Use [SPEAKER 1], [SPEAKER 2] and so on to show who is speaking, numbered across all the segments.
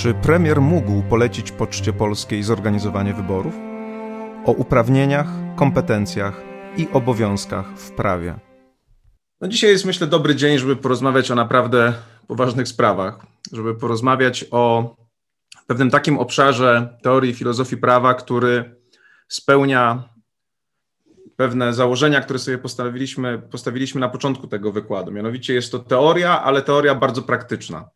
[SPEAKER 1] Czy premier mógł polecić Poczcie Polskiej zorganizowanie wyborów? O uprawnieniach, kompetencjach i obowiązkach w prawie.
[SPEAKER 2] No dzisiaj jest, myślę, dobry dzień, żeby porozmawiać o naprawdę poważnych sprawach, żeby porozmawiać o pewnym takim obszarze teorii filozofii prawa, który spełnia pewne założenia, które sobie postawiliśmy, postawiliśmy na początku tego wykładu. Mianowicie jest to teoria, ale teoria bardzo praktyczna.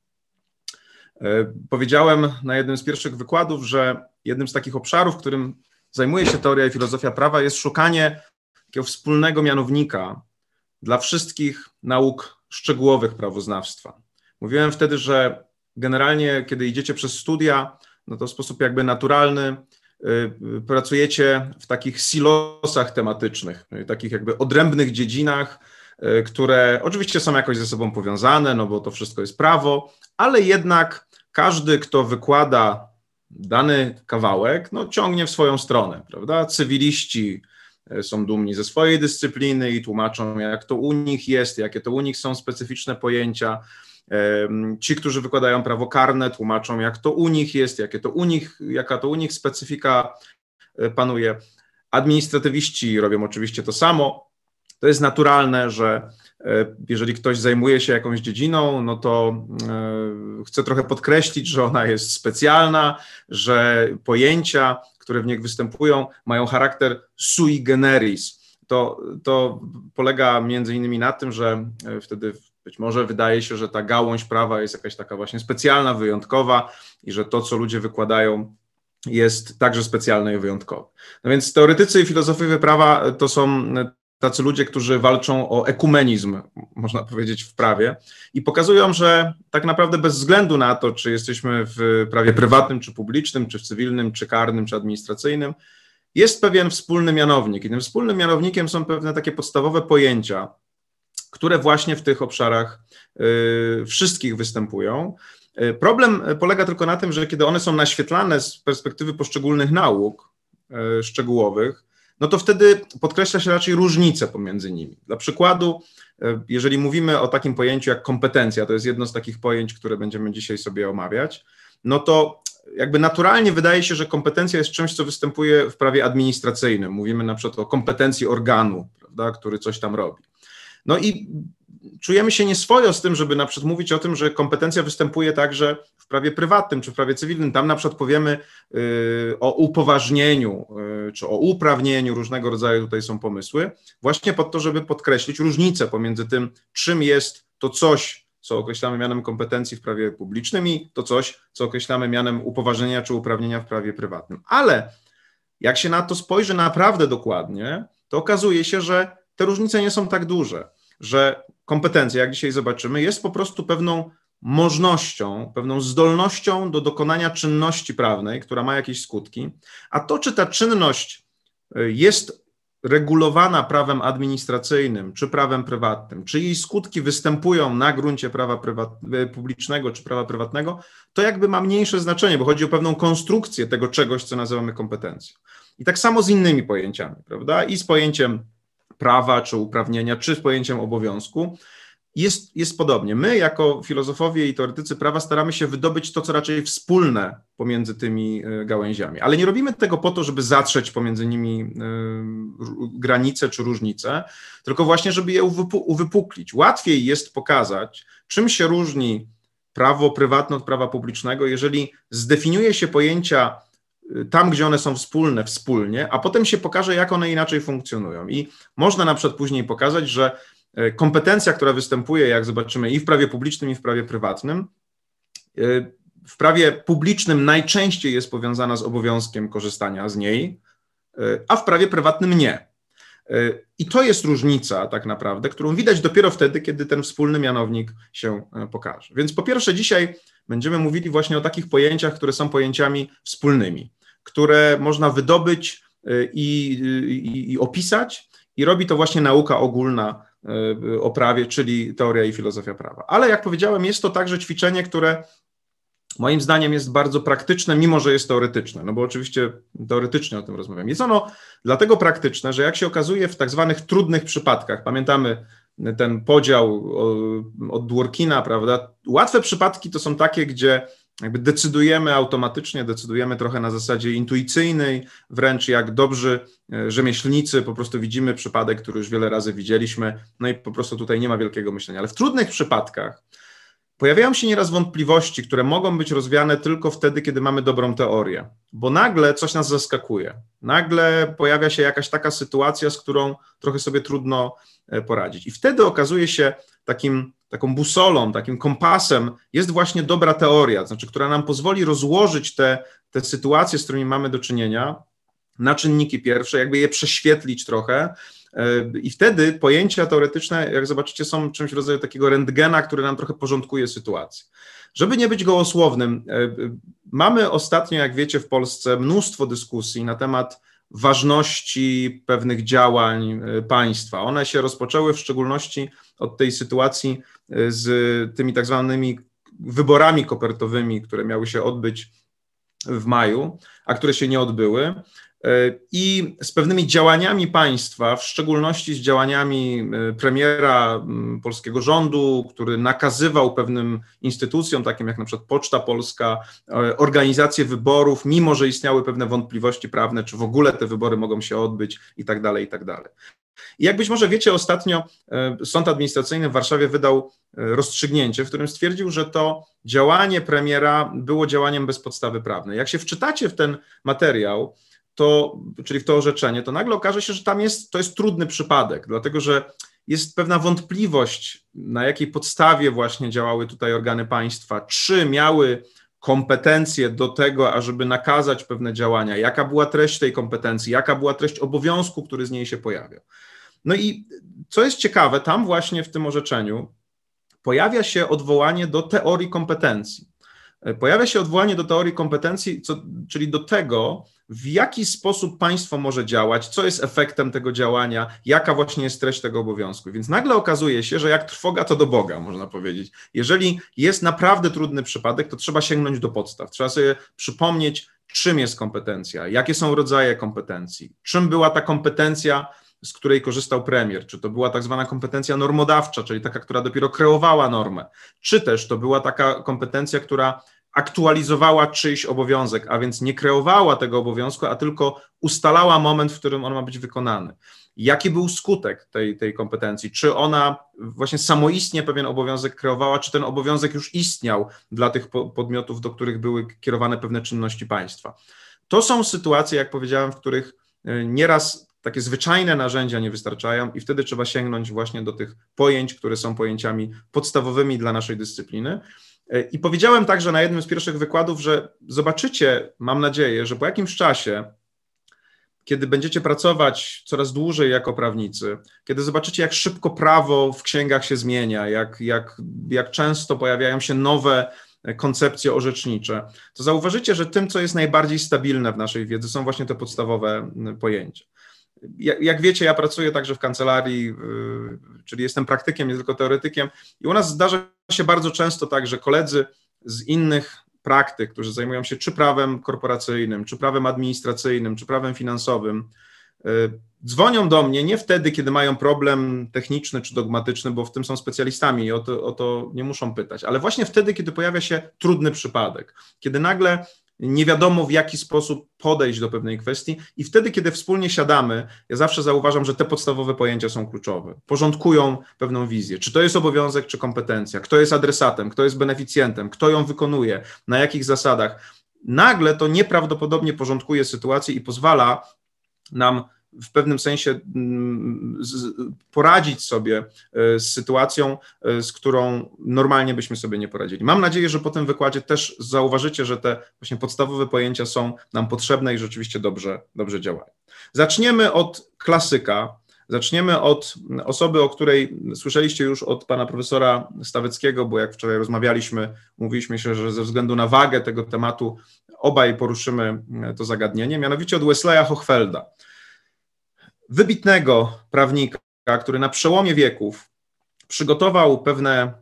[SPEAKER 2] E, powiedziałem na jednym z pierwszych wykładów, że jednym z takich obszarów, którym zajmuje się teoria i filozofia prawa, jest szukanie takiego wspólnego mianownika dla wszystkich nauk szczegółowych prawoznawstwa. Mówiłem wtedy, że generalnie, kiedy idziecie przez studia, no to w sposób jakby naturalny y, pracujecie w takich silosach tematycznych, takich jakby odrębnych dziedzinach, które oczywiście są jakoś ze sobą powiązane, no bo to wszystko jest prawo, ale jednak każdy, kto wykłada dany kawałek, no ciągnie w swoją stronę, prawda? Cywiliści y, są dumni ze swojej dyscypliny i tłumaczą, jak to u nich jest, jakie to u nich są specyficzne pojęcia. Ci, którzy wykładają prawo karne, tłumaczą, jak to u nich jest, jakie to u nich, jaka to u nich specyfika e, panuje. Administratywiści robią oczywiście to samo. To jest naturalne, że e, jeżeli ktoś zajmuje się jakąś dziedziną, no to e, chcę trochę podkreślić, że ona jest specjalna, że pojęcia, które w niej występują, mają charakter sui generis. To, to polega między innymi na tym, że wtedy być może wydaje się, że ta gałąź prawa jest jakaś taka właśnie specjalna, wyjątkowa i że to, co ludzie wykładają, jest także specjalne i wyjątkowe. No więc teoretycy i filozofowie prawa to są tacy ludzie, którzy walczą o ekumenizm, można powiedzieć, w prawie i pokazują, że tak naprawdę bez względu na to, czy jesteśmy w prawie prywatnym, czy publicznym, czy w cywilnym, czy karnym, czy administracyjnym, jest pewien wspólny mianownik i tym wspólnym mianownikiem są pewne takie podstawowe pojęcia, które właśnie w tych obszarach y, wszystkich występują. Y, problem polega tylko na tym, że kiedy one są naświetlane z perspektywy poszczególnych nauk y, szczegółowych, no to wtedy podkreśla się raczej różnice pomiędzy nimi. Dla przykładu, jeżeli mówimy o takim pojęciu jak kompetencja, to jest jedno z takich pojęć, które będziemy dzisiaj sobie omawiać, no to jakby naturalnie wydaje się, że kompetencja jest czymś, co występuje w prawie administracyjnym. Mówimy na przykład o kompetencji organu, prawda, który coś tam robi. No i czujemy się nieswojo z tym, żeby na przykład mówić o tym, że kompetencja występuje także w prawie prywatnym czy w prawie cywilnym. Tam na przykład powiemy y, o upoważnieniu y, czy o uprawnieniu, różnego rodzaju tutaj są pomysły, właśnie po to, żeby podkreślić różnicę pomiędzy tym, czym jest to coś, co określamy mianem kompetencji w prawie publicznym i to coś, co określamy mianem upoważnienia czy uprawnienia w prawie prywatnym. Ale jak się na to spojrzy naprawdę dokładnie, to okazuje się, że te różnice nie są tak duże, że kompetencja, jak dzisiaj zobaczymy, jest po prostu pewną możliwością, pewną zdolnością do dokonania czynności prawnej, która ma jakieś skutki, a to, czy ta czynność y, jest regulowana prawem administracyjnym czy prawem prywatnym, czy jej skutki występują na gruncie prawa y, publicznego czy prawa prywatnego, to jakby ma mniejsze znaczenie, bo chodzi o pewną konstrukcję tego czegoś, co nazywamy kompetencją. I tak samo z innymi pojęciami, prawda? I z pojęciem prawa czy uprawnienia, czy z pojęciem obowiązku. Jest, jest podobnie. My, jako filozofowie i teoretycy prawa, staramy się wydobyć to, co raczej wspólne pomiędzy tymi e, gałęziami, ale nie robimy tego po to, żeby zatrzeć pomiędzy nimi e, granice czy różnice, tylko właśnie, żeby je uwypuklić. Łatwiej jest pokazać, czym się różni prawo prywatne od prawa publicznego, jeżeli zdefiniuje się pojęcia tam, gdzie one są wspólne, wspólnie, a potem się pokaże, jak one inaczej funkcjonują. I można na przykład później pokazać, że e, kompetencja, która występuje, jak zobaczymy, i w prawie publicznym, i w prawie prywatnym, e, w prawie publicznym najczęściej jest powiązana z obowiązkiem korzystania z niej, e, a w prawie prywatnym nie. I to jest różnica, tak naprawdę, którą widać dopiero wtedy, kiedy ten wspólny mianownik się pokaże. Więc po pierwsze, dzisiaj będziemy mówili właśnie o takich pojęciach, które są pojęciami wspólnymi, które można wydobyć y, i, i, i opisać, i robi to właśnie nauka ogólna y, o prawie, czyli teoria i filozofia prawa. Ale jak powiedziałem, jest to także ćwiczenie, które moim zdaniem jest bardzo praktyczne, mimo że jest teoretyczne, no bo oczywiście teoretycznie o tym rozmawiam. Jest ono dlatego praktyczne, że jak się okazuje w tak zwanych trudnych przypadkach, pamiętamy ten podział od Dworkina, prawda? Łatwe przypadki to są takie, gdzie jakby decydujemy automatycznie, decydujemy trochę na zasadzie intuicyjnej, wręcz jak dobrzy e, rzemieślnicy, po prostu widzimy przypadek, który już wiele razy widzieliśmy, no i po prostu tutaj nie ma wielkiego myślenia. Ale w trudnych przypadkach pojawiają się nieraz wątpliwości, które mogą być rozwiane tylko wtedy, kiedy mamy dobrą teorię, bo nagle coś nas zaskakuje. Nagle pojawia się jakaś taka sytuacja, z którą trochę sobie trudno e, poradzić. I wtedy okazuje się takim taką busolą, takim kompasem jest właśnie dobra teoria, znaczy, która nam pozwoli rozłożyć te, te sytuacje, z którymi mamy do czynienia, na czynniki pierwsze, jakby je prześwietlić trochę. E, I wtedy pojęcia teoretyczne, jak zobaczycie, są czymś w rodzaju takiego rentgena, który nam trochę porządkuje sytuację. Żeby nie być gołosłownym, e, mamy ostatnio, jak wiecie, w Polsce mnóstwo dyskusji na temat ważności pewnych działań e, państwa. One się rozpoczęły w szczególności od tej sytuacji e, z tymi tak zwanymi wyborami kopertowymi, które miały się odbyć w maju, a które się nie odbyły. E, i z pewnymi działaniami państwa, w szczególności z działaniami e, premiera polskiego rządu, który nakazywał pewnym instytucjom, takim jak na przykład Poczta Polska, e, organizację wyborów, mimo że istniały pewne wątpliwości prawne, czy w ogóle te wybory mogą się odbyć i tak dalej, i tak dalej. I jak być może wiecie, ostatnio Sąd Administracyjny w Warszawie wydał rozstrzygnięcie, w którym stwierdził, że to działanie premiera było działaniem bez podstawy prawnej. Jak się wczytacie w ten materiał, to, czyli w to orzeczenie, to nagle okaże się, że tam jest, to jest trudny przypadek, dlatego że jest pewna wątpliwość, na jakiej podstawie właśnie działały tutaj organy państwa, czy miały kompetencje do tego, ażeby nakazać pewne działania, jaka była treść tej kompetencji, jaka była treść obowiązku, który z niej się pojawiał. No i co jest ciekawe, tam właśnie w tym orzeczeniu pojawia się odwołanie do teorii kompetencji. Pojawia się odwołanie do teorii kompetencji, co, czyli do tego, w jaki sposób państwo może działać, co jest efektem tego działania, jaka właśnie jest treść tego obowiązku. Więc nagle okazuje się, że jak trwoga, to do Boga, można powiedzieć. Jeżeli jest naprawdę trudny przypadek, to trzeba sięgnąć do podstaw. Trzeba sobie przypomnieć, czym jest kompetencja, jakie są rodzaje kompetencji, czym była ta kompetencja, z której korzystał premier, czy to była tak zwana kompetencja normodawcza, czyli taka, która dopiero kreowała normę, czy też to była taka kompetencja, która aktualizowała czyjś obowiązek, a więc nie kreowała tego obowiązku, a tylko ustalała moment, w którym on ma być wykonany. Jaki był skutek tej, tej kompetencji? Czy ona właśnie samoistnie pewien obowiązek kreowała, czy ten obowiązek już istniał dla tych podmiotów, do których były kierowane pewne czynności państwa? To są sytuacje, jak powiedziałem, w których e, nieraz takie zwyczajne narzędzia nie wystarczają i wtedy trzeba sięgnąć właśnie do tych pojęć, które są pojęciami podstawowymi dla naszej dyscypliny. E, I powiedziałem także na jednym z pierwszych wykładów, że zobaczycie, mam nadzieję, że po jakimś czasie, kiedy będziecie pracować coraz dłużej jako prawnicy, kiedy zobaczycie, jak szybko prawo w księgach się zmienia, jak, jak, jak często pojawiają się nowe koncepcje orzecznicze, to zauważycie, że tym, co jest najbardziej stabilne w naszej wiedzy, są właśnie te podstawowe pojęcia jak wiecie, ja pracuję także w kancelarii, y, czyli jestem praktykiem, nie tylko teoretykiem, i u nas zdarza się bardzo często tak, że koledzy z innych praktyk, którzy zajmują się czy prawem korporacyjnym, czy prawem administracyjnym, czy prawem finansowym, y, dzwonią do mnie nie wtedy, kiedy mają problem techniczny czy dogmatyczny, bo w tym są specjalistami i o to, o to nie muszą pytać, ale właśnie wtedy, kiedy pojawia się trudny przypadek, kiedy nagle nie wiadomo w jaki sposób podejść do pewnej kwestii i wtedy, kiedy wspólnie siadamy, ja zawsze zauważam, że te podstawowe pojęcia są kluczowe. Porządkują pewną wizję. Czy to jest obowiązek, czy kompetencja? Kto jest adresatem? Kto jest beneficjentem? Kto ją wykonuje? Na jakich zasadach? Nagle to nieprawdopodobnie porządkuje sytuację i pozwala nam w pewnym sensie mm, poradzić sobie e, z sytuacją, e, z którą normalnie byśmy sobie nie poradzili. Mam nadzieję, że po tym wykładzie też zauważycie, że te właśnie podstawowe pojęcia są nam potrzebne i rzeczywiście dobrze, dobrze działają. Zaczniemy od klasyka. Zaczniemy od osoby, o której słyszeliście już od pana profesora Staweckiego, bo jak wczoraj rozmawialiśmy, mówiliśmy się, że ze względu na wagę tego tematu obaj poruszymy to zagadnienie, mianowicie od Wesleya Hochfelda wybitnego prawnika, który na przełomie wieków przygotował pewne,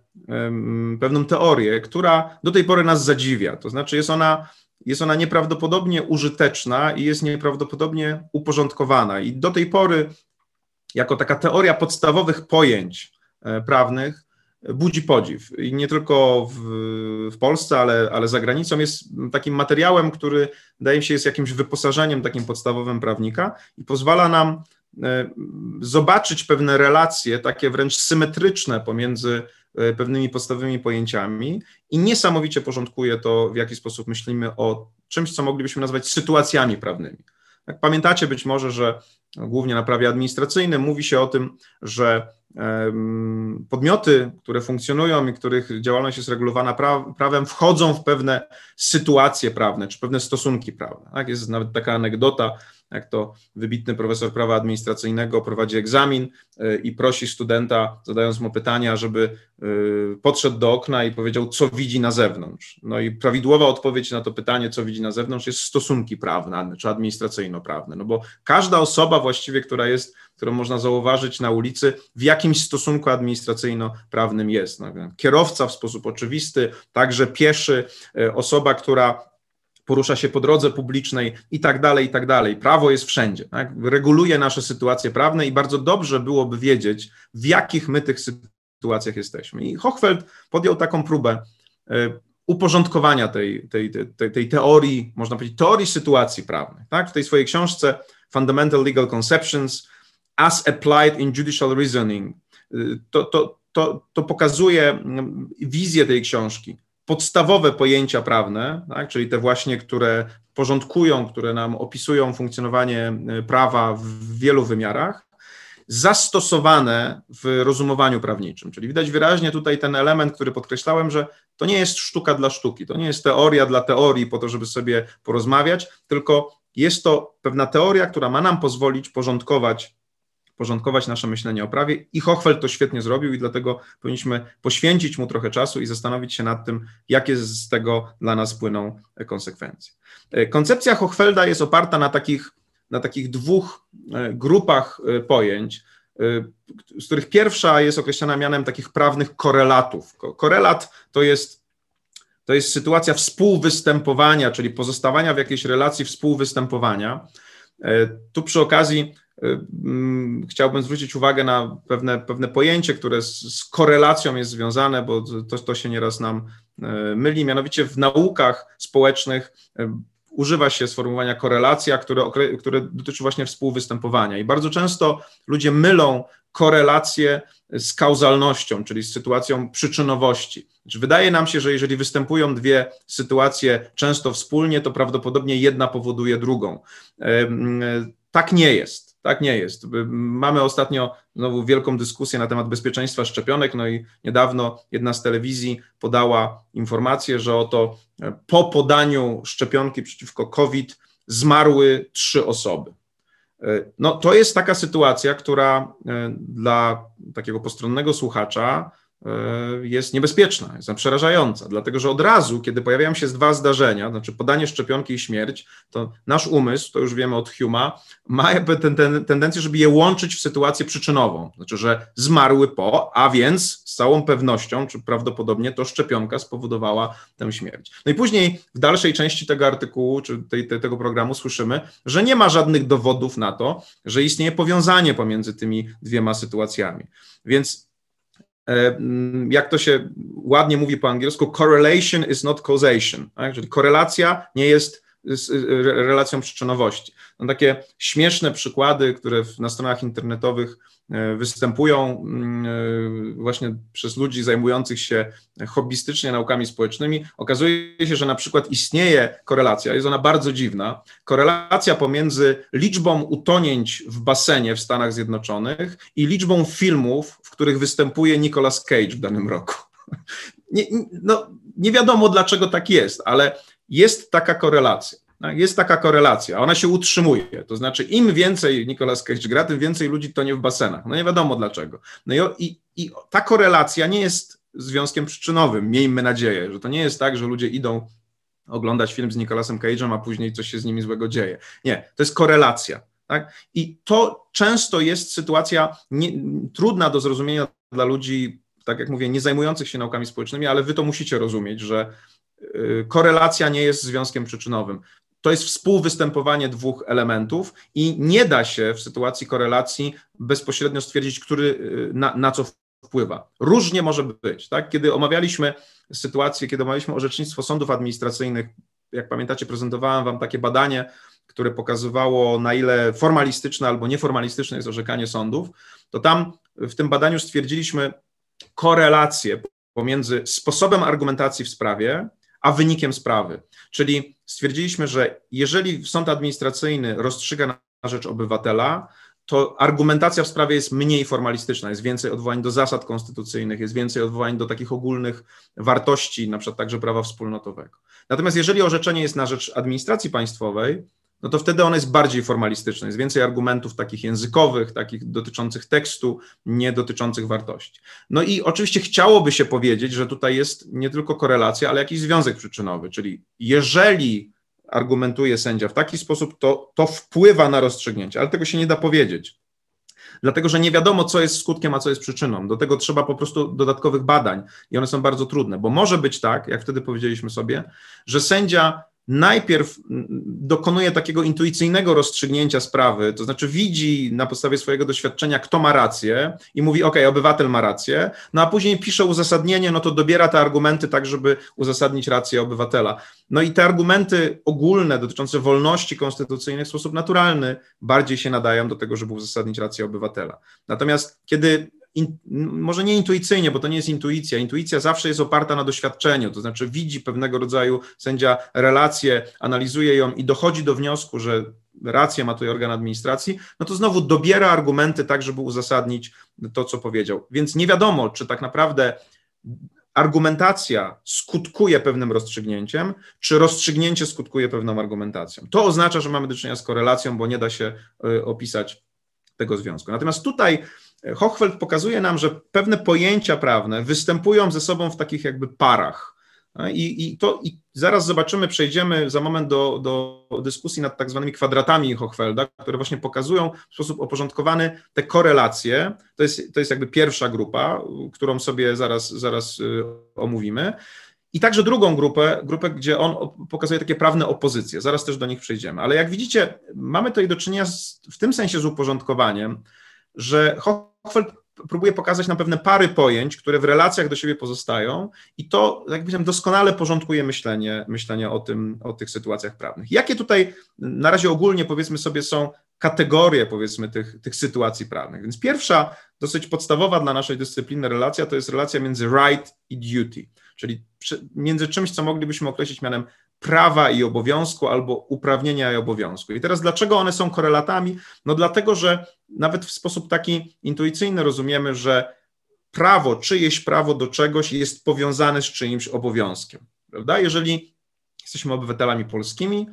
[SPEAKER 2] pewną teorię, która do tej pory nas zadziwia. To znaczy, jest ona, jest ona nieprawdopodobnie użyteczna i jest nieprawdopodobnie uporządkowana. I do tej pory, jako taka teoria podstawowych pojęć e, prawnych, budzi podziw. I nie tylko w, w, Polsce, ale, ale za granicą jest takim materiałem, który wydaje mi się jest jakimś wyposażeniem takim podstawowym prawnika i pozwala nam e, zobaczyć pewne relacje, takie wręcz symetryczne pomiędzy e, pewnymi podstawowymi pojęciami i niesamowicie porządkuje to, w jaki sposób myślimy o czymś, co moglibyśmy nazwać sytuacjami prawnymi. Jak pamiętacie być może, że głównie na prawie administracyjnym mówi się o tym, że podmioty, które funkcjonują i których działalność jest regulowana prawem, wchodzą w pewne sytuacje prawne czy pewne stosunki prawne. Tak? Jest nawet taka anegdota, jak to wybitny profesor prawa administracyjnego prowadzi egzamin y, i prosi studenta, zadając mu pytania, żeby y, podszedł do okna i powiedział, co widzi na zewnątrz. No i prawidłowa odpowiedź na to pytanie, co widzi na zewnątrz, jest stosunki prawne czy administracyjno-prawne. No bo każda osoba właściwie, która jest, którą można zauważyć na ulicy, w jakimś stosunku administracyjno-prawnym jest. No, kierowca w sposób oczywisty, także pieszy, y, osoba, która porusza się po drodze publicznej i tak dalej, i tak dalej. Prawo jest wszędzie, tak? reguluje nasze sytuacje prawne i bardzo dobrze byłoby wiedzieć, w jakich my tych sytuacjach jesteśmy. I Hochfeld podjął taką próbę e, uporządkowania tej, tej, tej, tej teorii, można powiedzieć, teorii sytuacji prawnej. Tak? W tej swojej książce Fundamental Legal Conceptions as Applied in Judicial Reasoning e, to, to, to, to pokazuje mm, wizję tej książki podstawowe pojęcia prawne, tak, czyli te właśnie, które porządkują, które nam opisują funkcjonowanie y, prawa w wielu wymiarach, zastosowane w rozumowaniu prawniczym. Czyli widać wyraźnie tutaj ten element, który podkreślałem, że to nie jest sztuka dla sztuki, to nie jest teoria dla teorii po to, żeby sobie porozmawiać, tylko jest to pewna teoria, która ma nam pozwolić porządkować porządkować nasze myślenie o prawie i Hochfeld to świetnie zrobił i dlatego powinniśmy poświęcić mu trochę czasu i zastanowić się nad tym, jakie z tego dla nas płyną konsekwencje. E, koncepcja Hochfelda jest oparta na takich, na takich dwóch e, grupach e, pojęć, z których pierwsza jest określana mianem takich prawnych korelatów. Korelat to jest to jest sytuacja współwystępowania, czyli pozostawania w jakiejś relacji współwystępowania. Tu przy okazji chciałbym zwrócić uwagę na pewne, pewne pojęcie, które z, z korelacją jest związane, bo to, to się nieraz nam y, myli. Mianowicie w naukach społecznych y, używa się sformułowania korelacja, które, które dotyczy właśnie współwystępowania. I bardzo często ludzie mylą korelację z kauzalnością, czyli z sytuacją przyczynowości. Znaczy, wydaje nam się, że jeżeli występują dwie sytuacje często wspólnie, to prawdopodobnie jedna powoduje drugą. Tak nie jest. Tak nie jest. Mamy ostatnio znowu wielką dyskusję na temat bezpieczeństwa szczepionek, no i niedawno jedna z telewizji podała informację, że oto e, po podaniu szczepionki przeciwko COVID zmarły trzy osoby. E, no to jest taka sytuacja, która e, dla takiego postronnego słuchacza jest niebezpieczna, jest przerażająca, dlatego że od razu, kiedy pojawiają się dwa zdarzenia, znaczy podanie szczepionki i śmierć, to nasz umysł, to już wiemy od Huma, ma ten, ten, tendencję, żeby je łączyć w sytuację przyczynową, znaczy, że zmarły po, a więc z całą pewnością, czy prawdopodobnie to szczepionka spowodowała tę śmierć. No i później w dalszej części tego artykułu, czy tej, tego programu słyszymy, że nie ma żadnych dowodów na to, że istnieje powiązanie pomiędzy tymi dwiema sytuacjami. Więc E, jak to się ładnie mówi po angielsku, correlation is not causation, tak? czyli korelacja nie jest relacją przyczynowości. No takie śmieszne przykłady, które na stronach internetowych E, występują mm, e, właśnie przez ludzi zajmujących się hobbystycznie naukami społecznymi, okazuje się, że na przykład istnieje korelacja, jest ona bardzo dziwna, korelacja pomiędzy liczbą utonięć w basenie w Stanach Zjednoczonych i liczbą filmów, w których występuje Nicolas Cage w danym roku. Nie, no, nie wiadomo dlaczego tak jest, ale jest taka korelacja. Tak, jest taka korelacja, ona się utrzymuje. To znaczy, im więcej Nicolas Cage gra, tym więcej ludzi tonie w basenach. No nie wiadomo dlaczego. No i, i, ta korelacja nie jest związkiem przyczynowym, miejmy nadzieję, że to nie jest tak, że ludzie idą oglądać film z Nicolasem Cage'em, a później coś się z nimi złego dzieje. Nie, to jest korelacja. Tak? I to często jest sytuacja nie, trudna do zrozumienia dla ludzi, tak jak mówię, nie zajmujących się naukami społecznymi, ale wy to musicie rozumieć, że y, korelacja nie jest związkiem przyczynowym to jest współwystępowanie dwóch elementów i nie da się w sytuacji korelacji bezpośrednio stwierdzić, który, y, na, na co wpływa. Różnie może być. Tak? Kiedy omawialiśmy sytuację, kiedy omawialiśmy orzecznictwo sądów administracyjnych, jak pamiętacie, prezentowałem Wam takie badanie, które pokazywało, na ile formalistyczne albo nieformalistyczne jest orzekanie sądów, to tam w tym badaniu stwierdziliśmy korelację pomiędzy sposobem argumentacji w sprawie, a wynikiem sprawy. Czyli stwierdziliśmy, że jeżeli sąd administracyjny rozstrzyga na rzecz obywatela, to argumentacja w sprawie jest mniej formalistyczna, jest więcej odwołań do zasad konstytucyjnych, jest więcej odwołań do takich ogólnych wartości, na przykład także prawa wspólnotowego. Natomiast jeżeli orzeczenie jest na rzecz administracji państwowej, no to wtedy ono jest bardziej formalistyczne, jest więcej argumentów takich językowych, takich dotyczących tekstu, nie dotyczących wartości. No i oczywiście chciałoby się powiedzieć, że tutaj jest nie tylko korelacja, ale jakiś związek przyczynowy, czyli jeżeli argumentuje sędzia w taki sposób, to, to wpływa na rozstrzygnięcie, ale tego się nie da powiedzieć. Dlatego, że nie wiadomo, co jest skutkiem, a co jest przyczyną. Do tego trzeba po prostu dodatkowych badań i one są bardzo trudne, bo może być tak, jak wtedy powiedzieliśmy sobie, że sędzia najpierw dokonuje takiego intuicyjnego rozstrzygnięcia sprawy, to znaczy widzi na podstawie swojego doświadczenia, kto ma rację i mówi, ok, obywatel ma rację, no a później pisze uzasadnienie, no to dobiera te argumenty tak, żeby uzasadnić rację obywatela. No i te argumenty ogólne dotyczące wolności konstytucyjnej w sposób naturalny bardziej się nadają do tego, żeby uzasadnić rację obywatela. Natomiast kiedy in, może nie intuicyjnie, bo to nie jest intuicja. Intuicja zawsze jest oparta na doświadczeniu, to znaczy widzi pewnego rodzaju sędzia relację, analizuje ją i dochodzi do wniosku, że rację ma tutaj organ administracji, no to znowu dobiera argumenty tak, żeby uzasadnić to, co powiedział. Więc nie wiadomo, czy tak naprawdę argumentacja skutkuje pewnym rozstrzygnięciem, czy rozstrzygnięcie skutkuje pewną argumentacją. To oznacza, że mamy do czynienia z korelacją, bo nie da się y, opisać tego związku. Natomiast tutaj Hochfeld pokazuje nam, że pewne pojęcia prawne występują ze sobą w takich jakby parach. I, i to i zaraz zobaczymy, przejdziemy za moment do, do dyskusji nad tak zwanymi kwadratami Hochfelda, które właśnie pokazują w sposób uporządkowany te korelacje. To jest, to jest jakby pierwsza grupa, którą sobie zaraz, zaraz y, omówimy. I także drugą grupę, grupę, gdzie on pokazuje takie prawne opozycje. Zaraz też do nich przejdziemy. Ale jak widzicie, mamy tutaj do czynienia z, w tym sensie z uporządkowaniem, że Hochfeld próbuje pokazać nam pewne pary pojęć, które w relacjach do siebie pozostają i to, jak powiedziałem, doskonale porządkuje myślenie, myślenie o, tym, o tych sytuacjach prawnych. Jakie tutaj na razie ogólnie powiedzmy sobie są kategorie powiedzmy tych, tych sytuacji prawnych? Więc pierwsza, dosyć podstawowa dla naszej dyscypliny relacja to jest relacja między right i duty, czyli między czymś, co moglibyśmy określić mianem prawa i obowiązku albo uprawnienia i obowiązku. I teraz dlaczego one są korelatami? No dlatego, że nawet w sposób taki intuicyjny rozumiemy, że prawo, czyjeś prawo do czegoś jest powiązane z czyimś obowiązkiem. Prawda? Jeżeli jesteśmy obywatelami polskimi,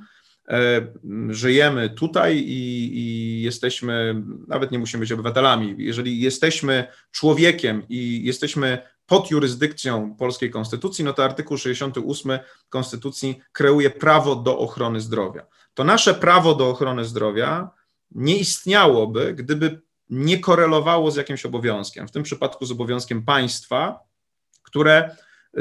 [SPEAKER 2] e, żyjemy tutaj i, i, jesteśmy, nawet nie musimy być obywatelami, jeżeli jesteśmy człowiekiem i jesteśmy pod jurysdykcją polskiej konstytucji, no to artykuł 68 konstytucji kreuje prawo do ochrony zdrowia. To nasze prawo do ochrony zdrowia nie istniałoby, gdyby nie korelowało z jakimś obowiązkiem, w tym przypadku z obowiązkiem państwa, które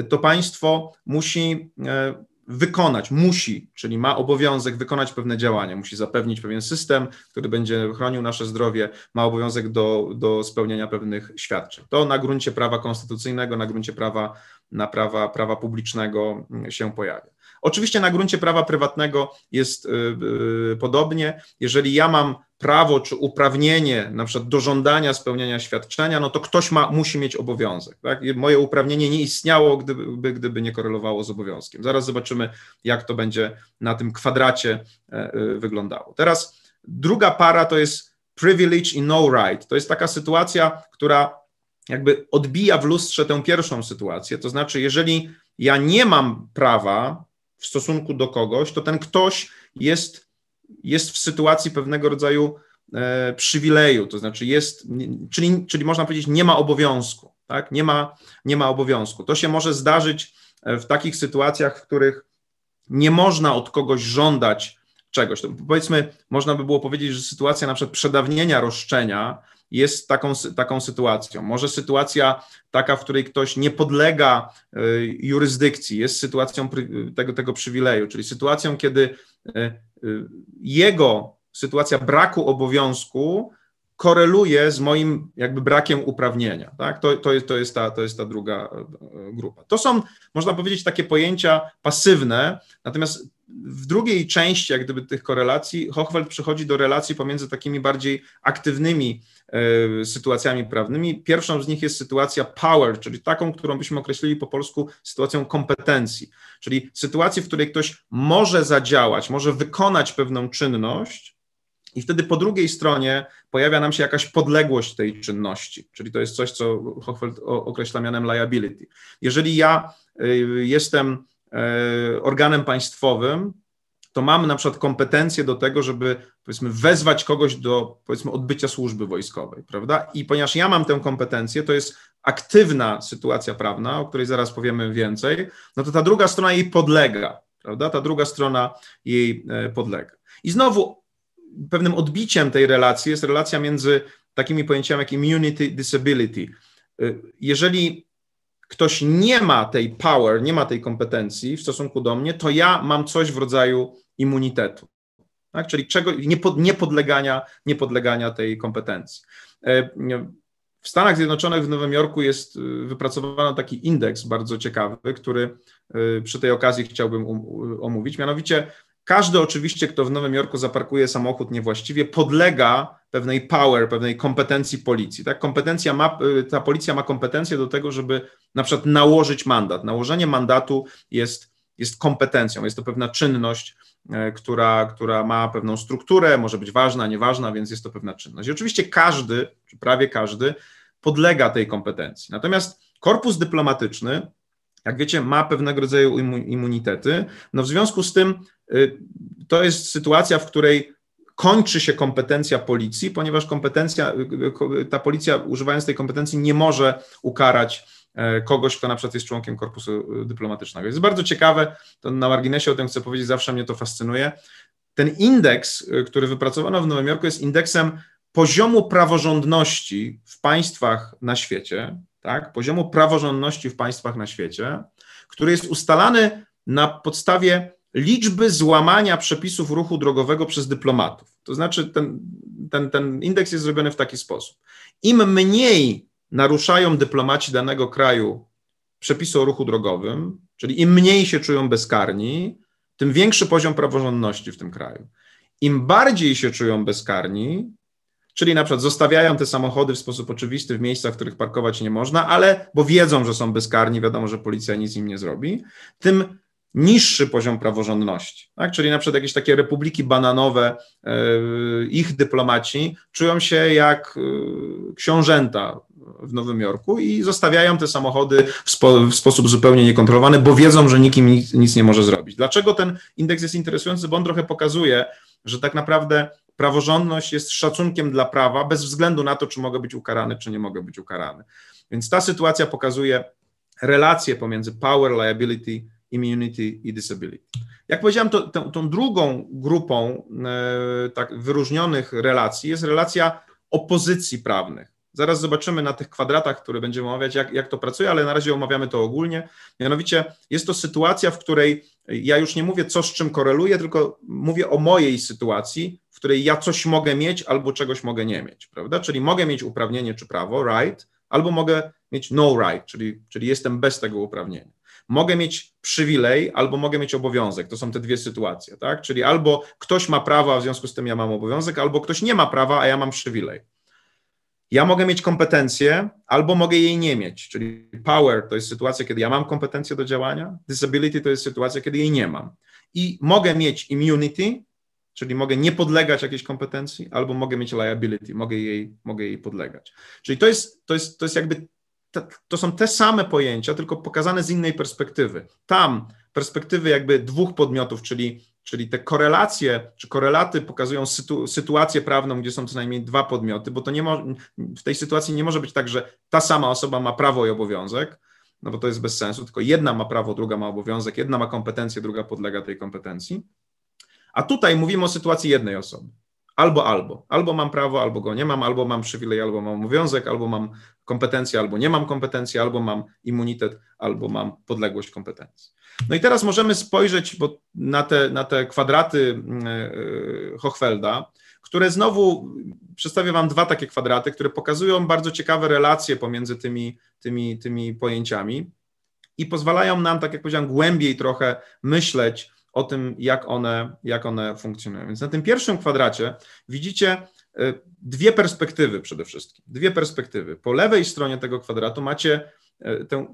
[SPEAKER 2] to państwo musi e, wykonać, musi, czyli ma obowiązek wykonać pewne działania, musi zapewnić pewien system, który będzie chronił nasze zdrowie, ma obowiązek do, do spełniania pewnych świadczeń. To na gruncie prawa konstytucyjnego, na gruncie prawa, na prawa, prawa publicznego się pojawia. Oczywiście na gruncie prawa prywatnego jest y, y, podobnie. Jeżeli ja mam prawo czy uprawnienie na przykład do żądania spełniania świadczenia, no to ktoś ma, musi mieć obowiązek. Tak? Moje uprawnienie nie istniało, gdyby, gdyby nie korelowało z obowiązkiem. Zaraz zobaczymy, jak to będzie na tym kwadracie e, e, wyglądało. Teraz druga para to jest privilege i no right. To jest taka sytuacja, która jakby odbija w lustrze tę pierwszą sytuację. To znaczy, jeżeli ja nie mam prawa w stosunku do kogoś, to ten ktoś jest jest w sytuacji pewnego rodzaju e, przywileju, to znaczy jest, czyli, czyli można powiedzieć, nie ma obowiązku, tak? Nie ma, nie ma obowiązku. To się może zdarzyć e, w takich sytuacjach, w których nie można od kogoś żądać czegoś. To powiedzmy, można by było powiedzieć, że sytuacja na przykład przedawnienia roszczenia jest taką, taką sytuacją. Może sytuacja taka, w której ktoś nie podlega e, jurysdykcji, jest sytuacją tego, tego przywileju, czyli sytuacją, kiedy jego sytuacja braku obowiązku koreluje z moim jakby brakiem uprawnienia. Tak? To, to, jest, to, jest ta, to jest ta druga grupa. To są, można powiedzieć, takie pojęcia pasywne, natomiast w drugiej części jak gdyby tych korelacji Hochfeld przychodzi do relacji pomiędzy takimi bardziej aktywnymi e, sytuacjami prawnymi. Pierwszą z nich jest sytuacja power, czyli taką, którą byśmy określili po polsku sytuacją kompetencji, czyli sytuacji, w której ktoś może zadziałać, może wykonać pewną czynność, i wtedy po drugiej stronie pojawia nam się jakaś podległość tej czynności, czyli to jest coś, co Hochfeld określa mianem liability. Jeżeli ja e, jestem organem państwowym, to mamy na przykład kompetencje do tego, żeby powiedzmy wezwać kogoś do powiedzmy odbycia służby wojskowej, prawda? I ponieważ ja mam tę kompetencję, to jest aktywna sytuacja prawna, o której zaraz powiemy więcej, no to ta druga strona jej podlega, prawda? Ta druga strona jej e, podlega. I znowu pewnym odbiciem tej relacji jest relacja między takimi pojęciami jak immunity, disability. E, jeżeli ktoś nie ma tej power, nie ma tej kompetencji w stosunku do mnie, to ja mam coś w rodzaju immunitetu. Tak? Czyli czego, niepodlegania, niepodlegania tej kompetencji. E, w Stanach Zjednoczonych, w Nowym Jorku jest y, wypracowano taki indeks bardzo ciekawy, który y, przy tej okazji chciałbym um, omówić. Mianowicie każdy oczywiście, kto w Nowym Jorku zaparkuje samochód niewłaściwie, podlega pewnej power, pewnej kompetencji policji. Tak? Kompetencja ma, y, ta policja ma kompetencję do tego, żeby na przykład nałożyć mandat. Nałożenie mandatu jest, jest kompetencją, jest to pewna czynność, e, która, która ma pewną strukturę, może być ważna, nieważna, więc jest to pewna czynność. I oczywiście każdy, czy prawie każdy, podlega tej kompetencji. Natomiast korpus dyplomatyczny, jak wiecie, ma pewnego rodzaju immunitety. No w związku z tym y, to jest sytuacja, w której kończy się kompetencja policji, ponieważ kompetencja, y, ta policja używając tej kompetencji nie może ukarać e, kogoś, kto na przykład jest członkiem korpusu y, dyplomatycznego. Jest bardzo ciekawe, to na marginesie o tym chcę powiedzieć, zawsze mnie to fascynuje. Ten indeks, który wypracowano w Nowym Jorku, jest indeksem poziomu praworządności w państwach na świecie, tak, poziomu praworządności w państwach na świecie, który jest ustalany na podstawie liczby złamania przepisów ruchu drogowego przez dyplomatów. To znaczy, ten, ten, ten indeks jest zrobiony w taki sposób. Im mniej naruszają dyplomaci danego kraju przepisy o ruchu drogowym, czyli im mniej się czują bezkarni, tym większy poziom praworządności w tym kraju. Im bardziej się czują bezkarni, czyli na przykład zostawiają te samochody w sposób oczywisty w miejscach, w których parkować nie można, ale bo wiedzą, że są bezkarni, wiadomo, że policja nic im nie zrobi, tym niższy poziom praworządności. Tak? Czyli na przykład jakieś takie republiki bananowe, e, ich dyplomaci czują się jak e, książęta w Nowym Jorku i zostawiają te samochody w, spo, w sposób zupełnie niekontrolowany, bo wiedzą, że nikim nic, nic nie może zrobić. Dlaczego ten indeks jest interesujący? Bo on trochę pokazuje, że tak naprawdę praworządność jest szacunkiem dla prawa, bez względu na to, czy mogę być ukarany, czy nie mogę być ukarany. Więc ta sytuacja pokazuje relacje pomiędzy power, liability, immunity i disability. Jak powiedziałem, to, tą, tą drugą grupą e, tak wyróżnionych relacji jest relacja opozycji prawnych. Zaraz zobaczymy na tych kwadratach, które będziemy omawiać, jak, jak to pracuje, ale na razie omawiamy to ogólnie. Mianowicie jest to sytuacja, w której ja już nie mówię, co z czym koreluje, tylko mówię o mojej sytuacji, w której ja coś mogę mieć albo czegoś mogę nie mieć, prawda? Czyli mogę mieć uprawnienie czy prawo, right, albo mogę mieć no right, czyli, czyli jestem bez tego uprawnienia. Mogę mieć przywilej, albo mogę mieć obowiązek. To są te dwie sytuacje, tak? Czyli albo ktoś ma prawo, a w związku z tym ja mam obowiązek, albo ktoś nie ma prawa, a ja mam przywilej. Ja mogę mieć kompetencje, albo mogę jej nie mieć. Czyli power to jest sytuacja, kiedy ja mam kompetencje do działania, disability to jest sytuacja, kiedy jej nie mam. I mogę mieć immunity, czyli mogę nie podlegać jakiejś kompetencji, albo mogę mieć liability, mogę jej, mogę jej podlegać. Czyli to jest, to jest, to jest jakby, to są te same pojęcia, tylko pokazane z innej perspektywy. Tam perspektywy jakby dwóch podmiotów, czyli, czyli te korelacje, czy korelaty pokazują sytu, sytuację prawną, gdzie są co najmniej dwa podmioty, bo to nie mo, w tej sytuacji nie może być tak, że ta sama osoba ma prawo i obowiązek, no bo to jest bez sensu, tylko jedna ma prawo, druga ma obowiązek, jedna ma kompetencje, druga podlega tej kompetencji. A tutaj mówimy o sytuacji jednej osoby. Albo, albo. Albo mam prawo, albo go nie mam, albo mam przywilej, albo mam obowiązek, albo mam kompetencje, albo nie mam kompetencji, albo mam immunitet, albo mam podległość kompetencji. No i teraz możemy spojrzeć bo na, te, na te kwadraty mm, e, Hochfelda, które znowu przedstawię Wam dwa takie kwadraty, które pokazują bardzo ciekawe relacje pomiędzy tymi, tymi, tymi pojęciami i pozwalają nam, tak jak powiedziałem, głębiej trochę myśleć o tym, jak one, jak one funkcjonują. Więc na tym pierwszym kwadracie widzicie e, dwie perspektywy przede wszystkim. Dwie perspektywy. Po lewej stronie tego kwadratu macie e, tę,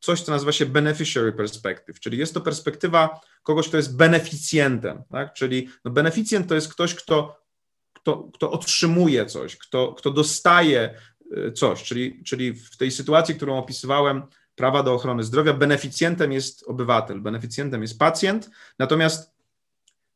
[SPEAKER 2] coś, co nazywa się beneficiary perspective, czyli jest to perspektywa kogoś, kto jest beneficjentem, tak? czyli no beneficjent to jest ktoś, kto, kto, kto otrzymuje coś, kto, kto dostaje e, coś, czyli, czyli w tej sytuacji, którą opisywałem, prawa do ochrony zdrowia, beneficjentem jest obywatel, beneficjentem jest pacjent, natomiast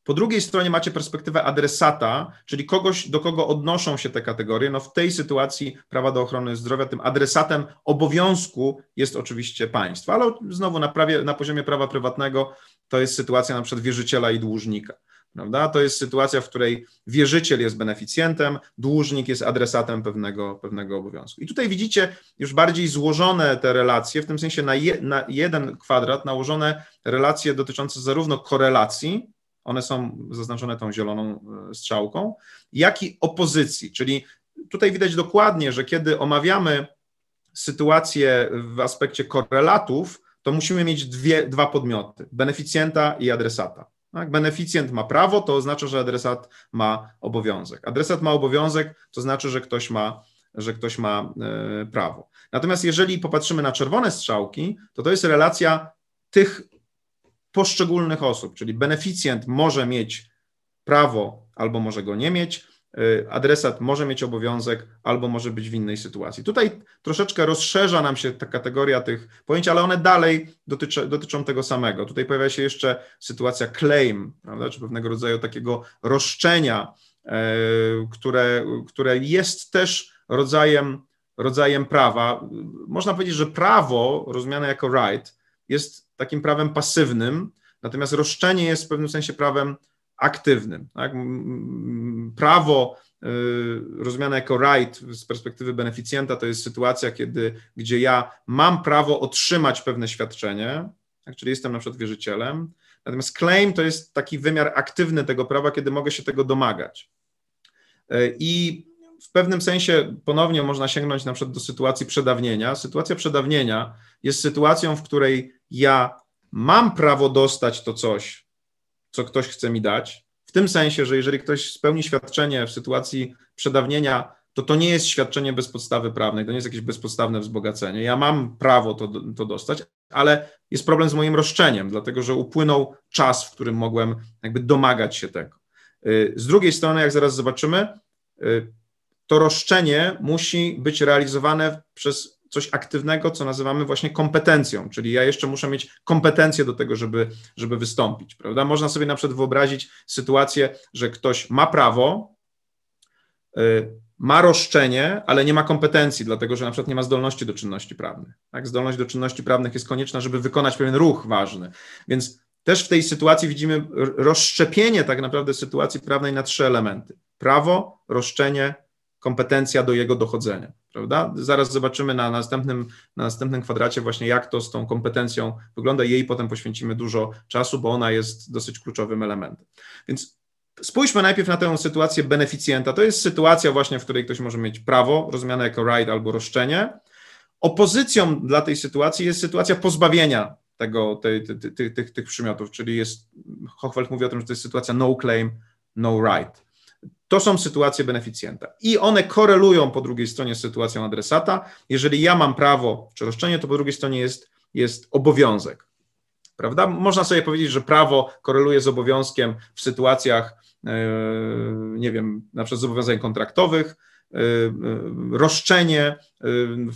[SPEAKER 2] po drugiej stronie macie perspektywę adresata, czyli kogoś, do kogo odnoszą się te kategorie. No w tej sytuacji prawa do ochrony zdrowia, tym adresatem obowiązku jest oczywiście państwo, ale znowu na, prawie, na poziomie prawa prywatnego to jest sytuacja na przykład wierzyciela i dłużnika. Prawda? To jest sytuacja, w której wierzyciel jest beneficjentem, dłużnik jest adresatem pewnego, pewnego obowiązku. I tutaj widzicie już bardziej złożone te relacje, w tym sensie na, je, na jeden kwadrat nałożone relacje dotyczące zarówno korelacji, one są zaznaczone tą zieloną e, strzałką, jak i opozycji, czyli tutaj widać dokładnie, że kiedy omawiamy sytuację w aspekcie korelatów, to musimy mieć dwie, dwa podmioty, beneficjenta i adresata. Tak? Beneficjent ma prawo, to oznacza, że adresat ma obowiązek. Adresat ma obowiązek, to znaczy, że ktoś ma, że ktoś ma e, prawo. Natomiast jeżeli popatrzymy na czerwone strzałki, to to jest relacja tych poszczególnych osób, czyli beneficjent może mieć prawo albo może go nie mieć, adresat może mieć obowiązek albo może być w innej sytuacji. Tutaj troszeczkę rozszerza nam się ta kategoria tych pojęć, ale one dalej dotyczy, dotyczą tego samego. Tutaj pojawia się jeszcze sytuacja claim, prawda, czy pewnego rodzaju takiego roszczenia, y, które, które jest też rodzajem, rodzajem prawa. Można powiedzieć, że prawo rozumiane jako right jest takim prawem pasywnym, natomiast roszczenie jest w pewnym sensie prawem aktywnym. Tak? Prawo y, rozumiane jako right z perspektywy beneficjenta to jest sytuacja, kiedy, gdzie ja mam prawo otrzymać pewne świadczenie, tak? czyli jestem na przykład wierzycielem, natomiast claim to jest taki wymiar aktywny tego prawa, kiedy mogę się tego domagać. Y, I w pewnym sensie ponownie można sięgnąć na przykład do sytuacji przedawnienia. Sytuacja przedawnienia jest sytuacją, w której ja mam prawo dostać to coś, co ktoś chce mi dać. W tym sensie, że jeżeli ktoś spełni świadczenie w sytuacji przedawnienia, to to nie jest świadczenie bez podstawy prawnej, to nie jest jakieś bezpodstawne wzbogacenie. Ja mam prawo to, to dostać, ale jest problem z moim roszczeniem, dlatego że upłynął czas, w którym mogłem jakby domagać się tego. Y, z drugiej strony, jak zaraz zobaczymy, y, to roszczenie musi być realizowane przez coś aktywnego, co nazywamy właśnie kompetencją, czyli ja jeszcze muszę mieć kompetencje do tego, żeby, żeby wystąpić, prawda? Można sobie na przykład wyobrazić sytuację, że ktoś ma prawo, y, ma roszczenie, ale nie ma kompetencji, dlatego że na przykład nie ma zdolności do czynności prawnych. Tak? Zdolność do czynności prawnych jest konieczna, żeby wykonać pewien ruch ważny. Więc też w tej sytuacji widzimy rozszczepienie tak naprawdę sytuacji prawnej na trzy elementy: prawo, roszczenie, kompetencja do jego dochodzenia, prawda? Zaraz zobaczymy na następnym, na następnym kwadracie właśnie, jak to z tą kompetencją wygląda. Jej potem poświęcimy dużo czasu, bo ona jest dosyć kluczowym elementem. Więc spójrzmy najpierw na tę sytuację beneficjenta. To jest sytuacja właśnie, w której ktoś może mieć prawo, rozumiane jako right albo roszczenie. Opozycją dla tej sytuacji jest sytuacja pozbawienia tego, tej, tych, tych, tych przymiotów, czyli jest, Hochwald mówi o tym, że to jest sytuacja no claim, no right. To są sytuacje beneficjenta i one korelują po drugiej stronie z sytuacją adresata. Jeżeli ja mam prawo czy roszczenie, to po drugiej stronie jest, jest obowiązek. Prawda? Można sobie powiedzieć, że prawo koreluje z obowiązkiem w sytuacjach, e, nie wiem, na przykład zobowiązań kontraktowych, e, e, roszczenie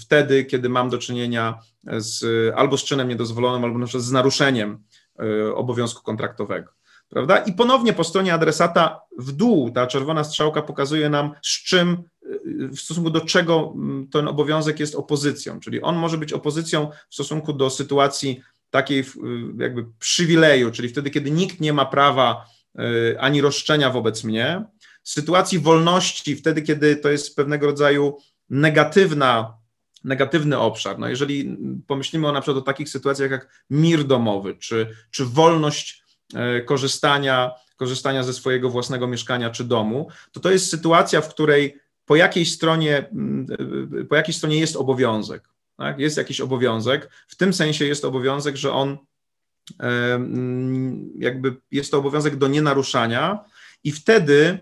[SPEAKER 2] wtedy, kiedy mam do czynienia z, albo z czynem niedozwolonym, albo na przykład z naruszeniem obowiązku kontraktowego prawda? I ponownie po stronie adresata w dół ta czerwona strzałka pokazuje nam, z czym, w stosunku do czego mm, ten obowiązek jest opozycją, czyli on może być opozycją w stosunku do sytuacji takiej y, jakby przywileju, czyli wtedy, kiedy nikt nie ma prawa y, ani roszczenia wobec mnie, sytuacji wolności, wtedy, kiedy to jest pewnego rodzaju negatywna negatywny obszar. No jeżeli pomyślimy o na przykład o takich sytuacjach jak mir domowy, czy, czy wolność korzystania, korzystania ze swojego własnego mieszkania czy domu, to to jest sytuacja, w której po jakiej stronie, mm, po jakiej stronie jest obowiązek. Tak? Jest jakiś obowiązek. W tym sensie jest obowiązek, że on mm, jakby jest to obowiązek do nienaruszania, i wtedy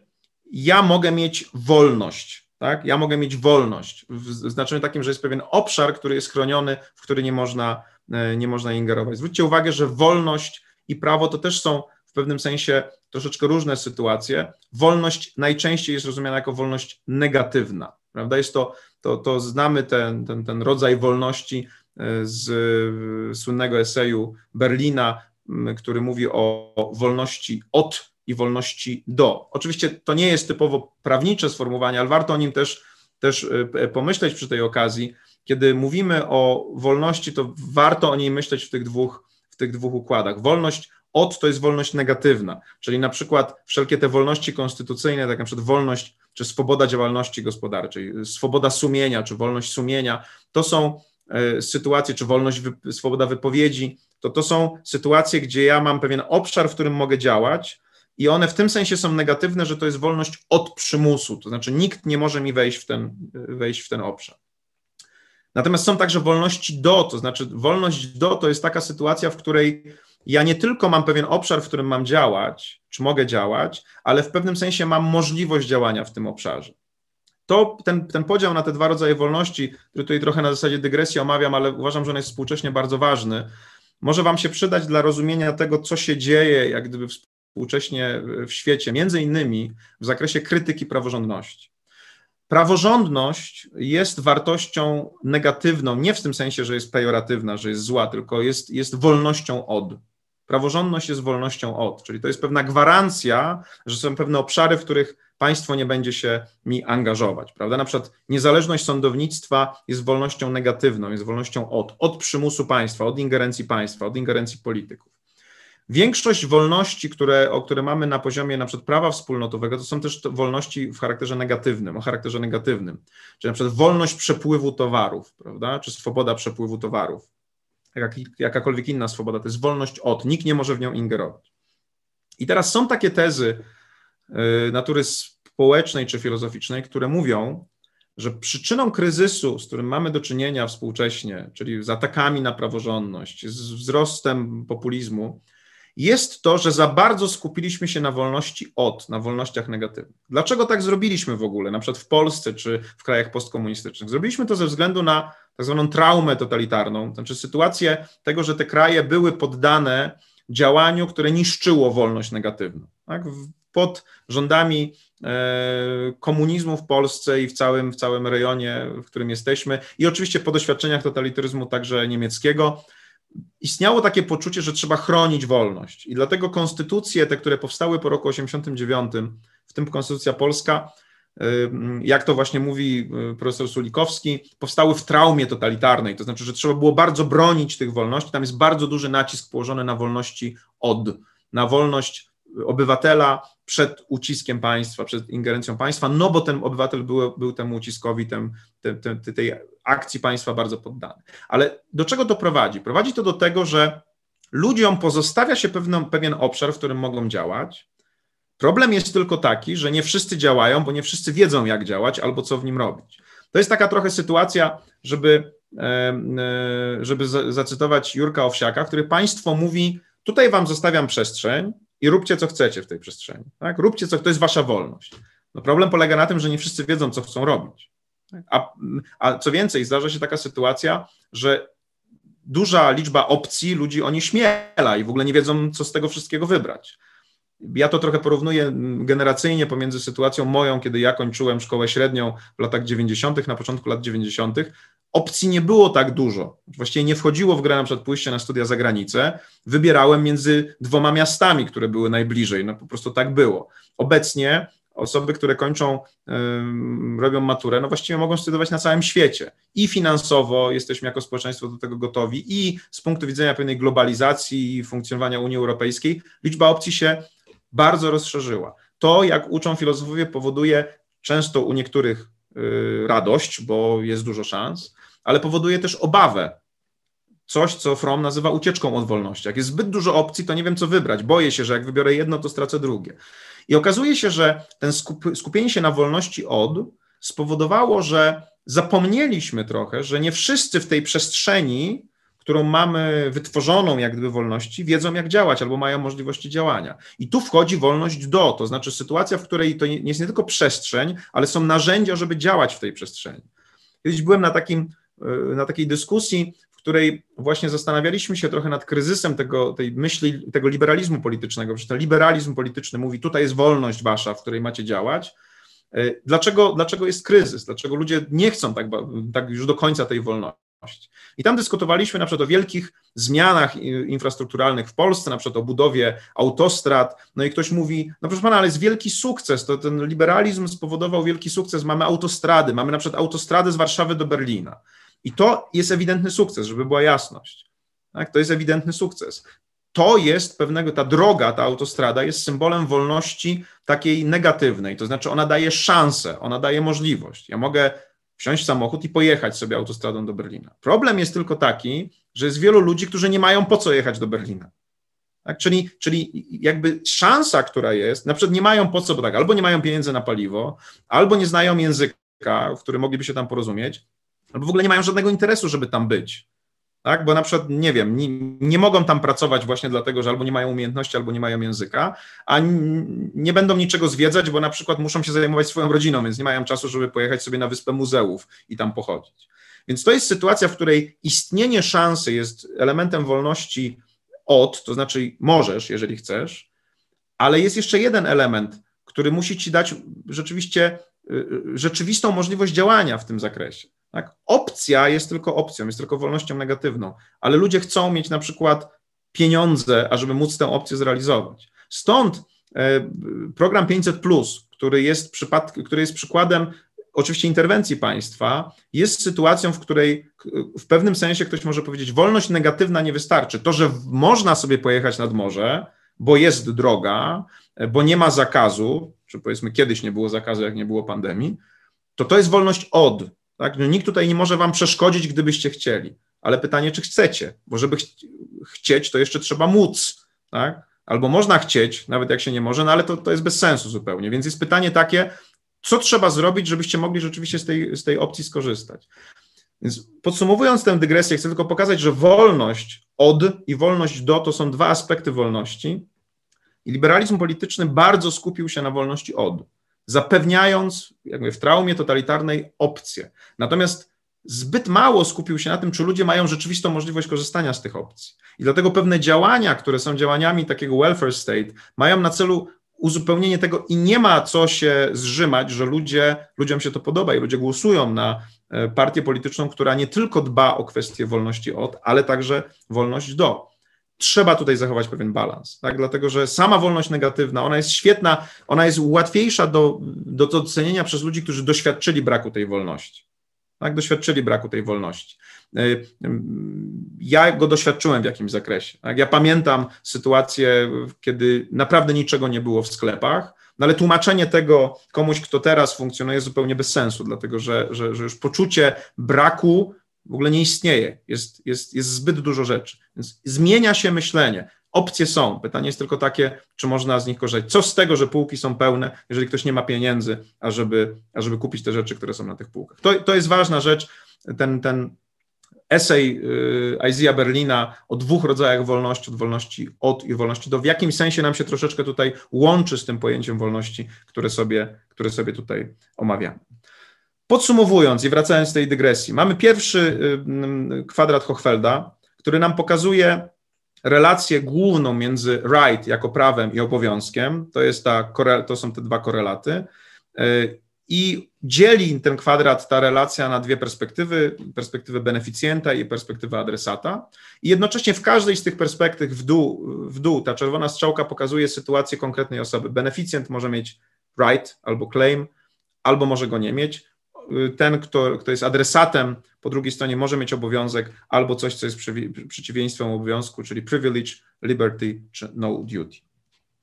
[SPEAKER 2] ja mogę mieć wolność. Tak? Ja mogę mieć wolność w znaczeniu takim, że jest pewien obszar, który jest chroniony, w który nie można, e, nie można ingerować. Zwróćcie uwagę, że wolność i prawo to też są w pewnym sensie troszeczkę różne sytuacje. Wolność najczęściej jest rozumiana jako wolność negatywna. Prawda? Jest to, to, to znamy ten, ten, ten rodzaj wolności e, z słynnego eseju Berlina, który mówi o wolności od i wolności do. Oczywiście to nie jest typowo prawnicze sformułowanie, ale warto o nim też, też e, pomyśleć przy tej okazji. Kiedy mówimy o wolności, to warto o niej myśleć w tych dwóch, tych dwóch układach. Wolność od to jest wolność negatywna, czyli na przykład wszelkie te wolności konstytucyjne, tak na przykład wolność czy swoboda działalności gospodarczej, swoboda sumienia czy wolność sumienia, to są e, sytuacje, czy wolność, swoboda wypowiedzi, to to są sytuacje, gdzie ja mam pewien obszar, w którym mogę działać, i one w tym sensie są negatywne, że to jest wolność od przymusu, to znaczy nikt nie może mi wejść w ten, wejść w ten obszar. Natomiast są także wolności do, to znaczy wolność do to jest taka sytuacja, w której ja nie tylko mam pewien obszar, w którym mam działać, czy mogę działać, ale w pewnym sensie mam możliwość działania w tym obszarze. To ten, ten podział na te dwa rodzaje wolności, który tutaj trochę na zasadzie dygresji omawiam, ale uważam, że on jest współcześnie bardzo ważny, może Wam się przydać dla rozumienia tego, co się dzieje, jak gdyby współcześnie w świecie, między innymi w zakresie krytyki praworządności. Praworządność jest wartością negatywną, nie w tym sensie, że jest pejoratywna, że jest zła, tylko jest, jest wolnością od. Praworządność jest wolnością od, czyli to jest pewna gwarancja, że są pewne obszary, w których państwo nie będzie się mi angażować, prawda? Na przykład niezależność sądownictwa jest wolnością negatywną, jest wolnością od, od przymusu państwa, od ingerencji państwa, od ingerencji polityków. Większość wolności, które, o które mamy na poziomie na przykład prawa wspólnotowego, to są też wolności w charakterze negatywnym, o charakterze negatywnym, czyli na przykład wolność przepływu towarów, prawda, czy swoboda przepływu towarów, jak, jakakolwiek inna swoboda, to jest wolność od, nikt nie może w nią ingerować. I teraz są takie tezy y, natury społecznej czy filozoficznej, które mówią, że przyczyną kryzysu, z którym mamy do czynienia współcześnie, czyli z atakami na praworządność, z wzrostem populizmu, jest to, że za bardzo skupiliśmy się na wolności od, na wolnościach negatywnych. Dlaczego tak zrobiliśmy w ogóle, na przykład w Polsce czy w krajach postkomunistycznych? Zrobiliśmy to ze względu na tak zwaną traumę totalitarną, znaczy sytuację tego, że te kraje były poddane działaniu, które niszczyło wolność negatywną. Tak? Pod rządami e, komunizmu w Polsce i w całym, w całym rejonie, w którym jesteśmy, i oczywiście po doświadczeniach totalitaryzmu także niemieckiego, istniało takie poczucie, że trzeba chronić wolność. I dlatego konstytucje, te, które powstały po roku 89, w tym konstytucja polska, jak to właśnie mówi y, profesor Sulikowski, powstały w traumie totalitarnej, to znaczy, że trzeba było bardzo bronić tych wolności. Tam jest bardzo duży nacisk położony na wolności od, na wolność obywatela przed uciskiem państwa, przed ingerencją państwa, no bo ten obywatel był, był temu uciskowi, tem, tem, tem, tej akcji państwa bardzo poddany. Ale do czego to prowadzi? Prowadzi to do tego, że ludziom pozostawia się pewną, pewien obszar, w którym mogą działać. Problem jest tylko taki, że nie wszyscy działają, bo nie wszyscy wiedzą, jak działać albo co w nim robić. To jest taka trochę sytuacja, żeby, e, żeby zacytować Jurka Owsiaka, który państwo mówi: Tutaj wam zostawiam przestrzeń, i róbcie co chcecie w tej przestrzeni. Tak? Róbcie co, to jest wasza wolność. No problem polega na tym, że nie wszyscy wiedzą, co chcą robić. A, a co więcej, zdarza się taka sytuacja, że duża liczba opcji ludzi oni śmiela i w ogóle nie wiedzą, co z tego wszystkiego wybrać. Ja to trochę porównuję generacyjnie pomiędzy sytuacją moją, kiedy ja kończyłem szkołę średnią w latach 90., na początku lat 90., opcji nie było tak dużo. Właściwie nie wchodziło w grę na przykład pójście na studia za granicę. Wybierałem między dwoma miastami, które były najbliżej. No po prostu tak było. Obecnie osoby, które kończą, robią maturę, no właściwie mogą studiować na całym świecie. I finansowo jesteśmy jako społeczeństwo do tego gotowi, i z punktu widzenia pewnej globalizacji i funkcjonowania Unii Europejskiej, liczba opcji się bardzo rozszerzyła. To, jak uczą filozofowie, powoduje często u niektórych yy, radość, bo jest dużo szans, ale powoduje też obawę. coś, co Fromm nazywa ucieczką od wolności. Jak jest zbyt dużo opcji, to nie wiem, co wybrać. Boję się, że jak wybiorę jedno, to stracę drugie. I okazuje się, że ten skupienie się na wolności od spowodowało, że zapomnieliśmy trochę, że nie wszyscy w tej przestrzeni, którą mamy wytworzoną jak gdyby wolności, wiedzą jak działać albo mają możliwości działania. I tu wchodzi wolność do, to znaczy sytuacja, w której to jest nie tylko przestrzeń, ale są narzędzia, żeby działać w tej przestrzeni. Kiedyś byłem na, takim, e, na takiej dyskusji, w której właśnie zastanawialiśmy się trochę nad kryzysem tego, tej myśli, tego liberalizmu politycznego. Przecież ten liberalizm polityczny mówi, tutaj jest wolność wasza, w której macie działać. E, dlaczego, dlaczego jest kryzys? Dlaczego ludzie nie chcą tak, tak już do końca tej wolności? I tam dyskutowaliśmy na przykład o wielkich zmianach infrastrukturalnych w Polsce, na przykład o budowie autostrad. No i ktoś mówi, no proszę pana, ale jest wielki sukces, to ten liberalizm spowodował wielki sukces, mamy autostrady, mamy na przykład autostrady z Warszawy do Berlina. I to jest ewidentny sukces, żeby była jasność. Tak? To jest ewidentny sukces. To jest pewnego, ta droga, ta autostrada jest symbolem wolności takiej negatywnej, to znaczy ona daje szansę, ona daje możliwość. Ja mogę wsiąść w samochód i pojechać sobie autostradą do Berlina. Problem jest tylko taki, że jest wielu ludzi, którzy nie mają po co jechać do Berlina. Tak? Czyli, czyli jakby szansa, która jest, na przykład nie mają po co, bo tak, albo nie mają pieniędzy na paliwo, albo nie znają języka, w którym mogliby się tam porozumieć, albo w ogóle nie mają żadnego interesu, żeby tam być tak? Bo na przykład, nie wiem, nie, nie, mogą tam pracować właśnie dlatego, że albo nie mają umiejętności, albo nie mają języka, a nie będą niczego zwiedzać, bo na przykład muszą się zajmować swoją rodziną, więc nie mają czasu, żeby pojechać sobie na wyspę muzeów i tam pochodzić. Więc to jest sytuacja, w której istnienie szansy jest elementem wolności od, to znaczy możesz, jeżeli chcesz, ale jest jeszcze jeden element, który musi ci dać rzeczywiście y, y, rzeczywistą możliwość działania w tym zakresie. Tak? Opcja jest tylko opcją, jest tylko wolnością negatywną, ale ludzie chcą mieć na przykład pieniądze, ażeby móc tę opcję zrealizować. Stąd e, program 500, który jest, przypad, który jest przykładem oczywiście interwencji państwa, jest sytuacją, w której w pewnym sensie ktoś może powiedzieć, wolność negatywna nie wystarczy. To, że można sobie pojechać nad morze, bo jest droga, e, bo nie ma zakazu, czy powiedzmy kiedyś nie było zakazu, jak nie było pandemii, to to jest wolność od. Tak? No, nikt tutaj nie może wam przeszkodzić, gdybyście chcieli. Ale pytanie, czy chcecie? Bo żeby ch chcieć, to jeszcze trzeba móc. Tak? Albo można chcieć, nawet jak się nie może, no ale to, to jest bez sensu zupełnie. Więc jest pytanie takie, co trzeba zrobić, żebyście mogli rzeczywiście z tej, z tej opcji skorzystać. Więc podsumowując tę dygresję, chcę tylko pokazać, że wolność od i wolność do to są dwa aspekty wolności. I liberalizm polityczny bardzo skupił się na wolności od zapewniając jakby w traumie totalitarnej opcje. Natomiast zbyt mało skupił się na tym, czy ludzie mają rzeczywistą możliwość korzystania z tych opcji. I dlatego pewne działania, które są działaniami takiego welfare state, mają na celu uzupełnienie tego i nie ma co się zrzymać, że ludzie, ludziom się to podoba i ludzie głosują na e, partię polityczną, która nie tylko dba o kwestię wolności od, ale także wolność do trzeba tutaj zachować pewien balans, tak? dlatego że sama wolność negatywna, ona jest świetna, ona jest łatwiejsza do, do docenienia przez ludzi, którzy doświadczyli braku tej wolności. Tak, doświadczyli braku tej wolności. Y, ja go doświadczyłem w jakimś zakresie. Tak? Ja pamiętam sytuację, kiedy naprawdę niczego nie było w sklepach, no ale tłumaczenie tego komuś, kto teraz funkcjonuje, jest zupełnie bez sensu, dlatego że, że, że już poczucie braku w ogóle nie istnieje. Jest, jest, jest zbyt dużo rzeczy. Więc zmienia się myślenie. Opcje są. Pytanie jest tylko takie, czy można z nich korzystać. Co z tego, że półki są pełne, jeżeli ktoś nie ma pieniędzy, ażeby, ażeby kupić te rzeczy, które są na tych półkach. To, to jest ważna rzecz. Ten, ten esej y, Isaiah Berlina o dwóch rodzajach wolności, od wolności od i wolności do, w jakimś sensie nam się troszeczkę tutaj łączy z tym pojęciem wolności, które sobie, które sobie tutaj omawiamy. Podsumowując i wracając z tej dygresji, mamy pierwszy y, kwadrat Hochfelda, który nam pokazuje relację główną między right jako prawem i obowiązkiem. To, jest ta, to są te dwa korelaty. Y, I dzieli ten kwadrat, ta relacja na dwie perspektywy: perspektywę beneficjenta i perspektywę adresata. I jednocześnie w każdej z tych perspektyw w dół, w dół ta czerwona strzałka pokazuje sytuację konkretnej osoby. Beneficjent może mieć right albo claim, albo może go nie mieć ten, kto, kto jest adresatem, po drugiej stronie może mieć obowiązek albo coś, co jest przeciwieństwem obowiązku, czyli privilege, liberty czy no duty.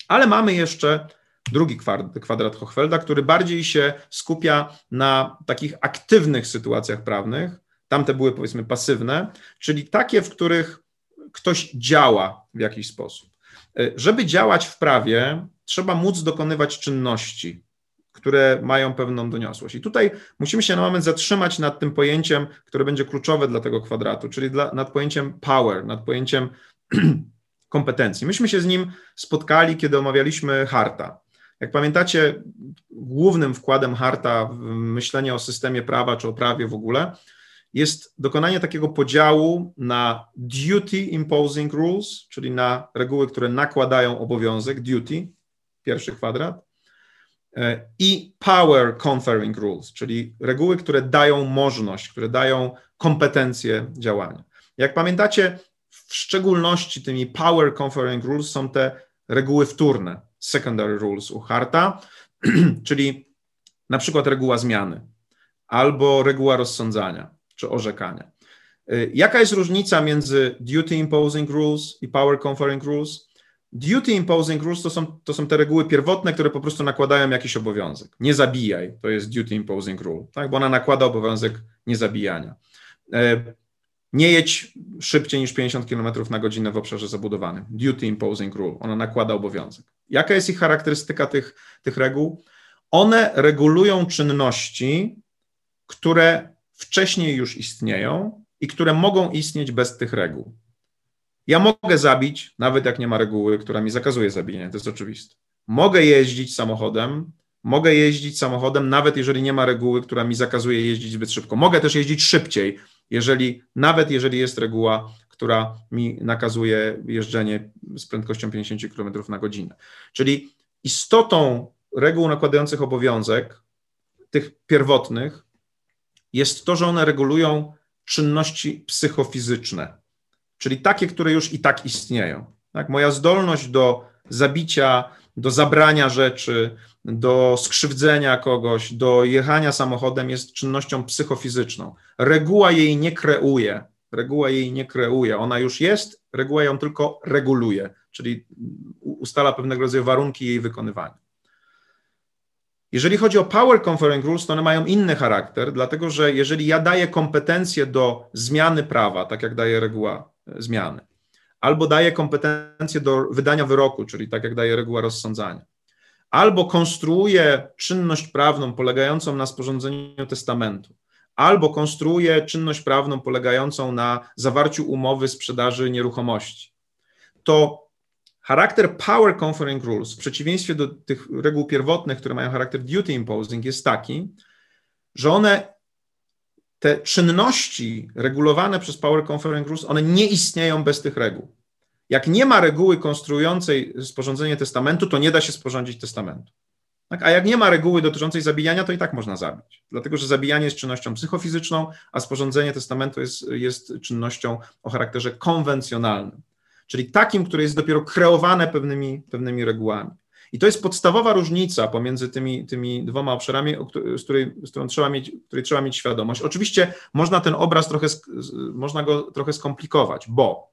[SPEAKER 2] Ale mamy jeszcze drugi kwadrat Hochfelda, który bardziej się skupia na takich aktywnych sytuacjach prawnych, Tamte były powiedzmy pasywne, czyli takie, w których ktoś działa w jakiś sposób. E, żeby działać w prawie, trzeba móc dokonywać czynności, które mają pewną doniosłość. I tutaj musimy się na moment zatrzymać nad tym pojęciem, które będzie kluczowe dla tego kwadratu, czyli dla, nad pojęciem power, nad pojęciem kompetencji. Myśmy się z nim spotkali, kiedy omawialiśmy Harta. Jak pamiętacie, głównym wkładem Harta w myślenie o systemie prawa czy o prawie w ogóle jest dokonanie takiego podziału na duty imposing rules, czyli na reguły, które nakładają obowiązek, duty, pierwszy kwadrat, i power conferring rules, czyli reguły, które dają możliwość, które dają kompetencje działania. Jak pamiętacie, w szczególności tymi power conferring rules są te reguły wtórne, secondary rules u Harta, czyli na przykład reguła zmiany albo reguła rozsądzania czy orzekania. Y, jaka jest różnica między duty imposing rules i power conferring rules? Duty imposing rules to są, to są te reguły pierwotne, które po prostu nakładają jakiś obowiązek. Nie zabijaj, to jest duty imposing rule, tak? bo ona nakłada obowiązek niezabijania. Y, nie jedź szybciej niż 50 km na godzinę w obszarze zabudowanym. Duty imposing rule, ona nakłada obowiązek. Jaka jest ich charakterystyka tych, tych reguł? One regulują czynności, które wcześniej już istnieją i które mogą istnieć bez tych reguł. Ja mogę zabić, nawet jak nie ma reguły, która mi zakazuje zabijania, to jest oczywiste. Mogę jeździć samochodem, mogę jeździć samochodem, nawet jeżeli nie ma reguły, która mi zakazuje jeździć zbyt szybko. Mogę też jeździć szybciej, jeżeli, nawet jeżeli jest reguła, która mi nakazuje jeżdżenie z prędkością 50 km na godzinę. Czyli istotą reguł nakładających obowiązek, tych pierwotnych, jest to, że one regulują czynności psychofizyczne, czyli takie, które już i tak istnieją. Tak? Moja zdolność do zabicia, do zabrania rzeczy, do skrzywdzenia kogoś, do jechania samochodem jest czynnością psychofizyczną. Reguła jej nie kreuje. Reguła jej nie kreuje. Ona już jest, reguła ją tylko reguluje, czyli ustala pewnego rodzaju warunki jej wykonywania. Jeżeli chodzi o Power Conferring Rules, to one mają inny charakter, dlatego że jeżeli ja daję kompetencje do zmiany prawa, tak jak daje reguła zmiany, albo daję kompetencje do wydania wyroku, czyli tak jak daje reguła rozsądzania, albo konstruuję czynność prawną polegającą na sporządzeniu testamentu, albo konstruuję czynność prawną polegającą na zawarciu umowy sprzedaży nieruchomości, to Charakter Power Conferring Rules, w przeciwieństwie do tych reguł pierwotnych, które mają charakter Duty Imposing, jest taki, że one, te czynności regulowane przez Power Conferring Rules, one nie istnieją bez tych reguł. Jak nie ma reguły konstruującej sporządzenie testamentu, to nie da się sporządzić testamentu. Tak? A jak nie ma reguły dotyczącej zabijania, to i tak można zabić. Dlatego, że zabijanie jest czynnością psychofizyczną, a sporządzenie testamentu jest, jest czynnością o charakterze konwencjonalnym czyli takim, które jest dopiero kreowane pewnymi, pewnymi regułami. I to jest podstawowa różnica pomiędzy tymi, tymi dwoma obszarami, z której, z którą trzeba mieć, której trzeba mieć świadomość. Oczywiście można ten obraz trochę, można go trochę skomplikować, bo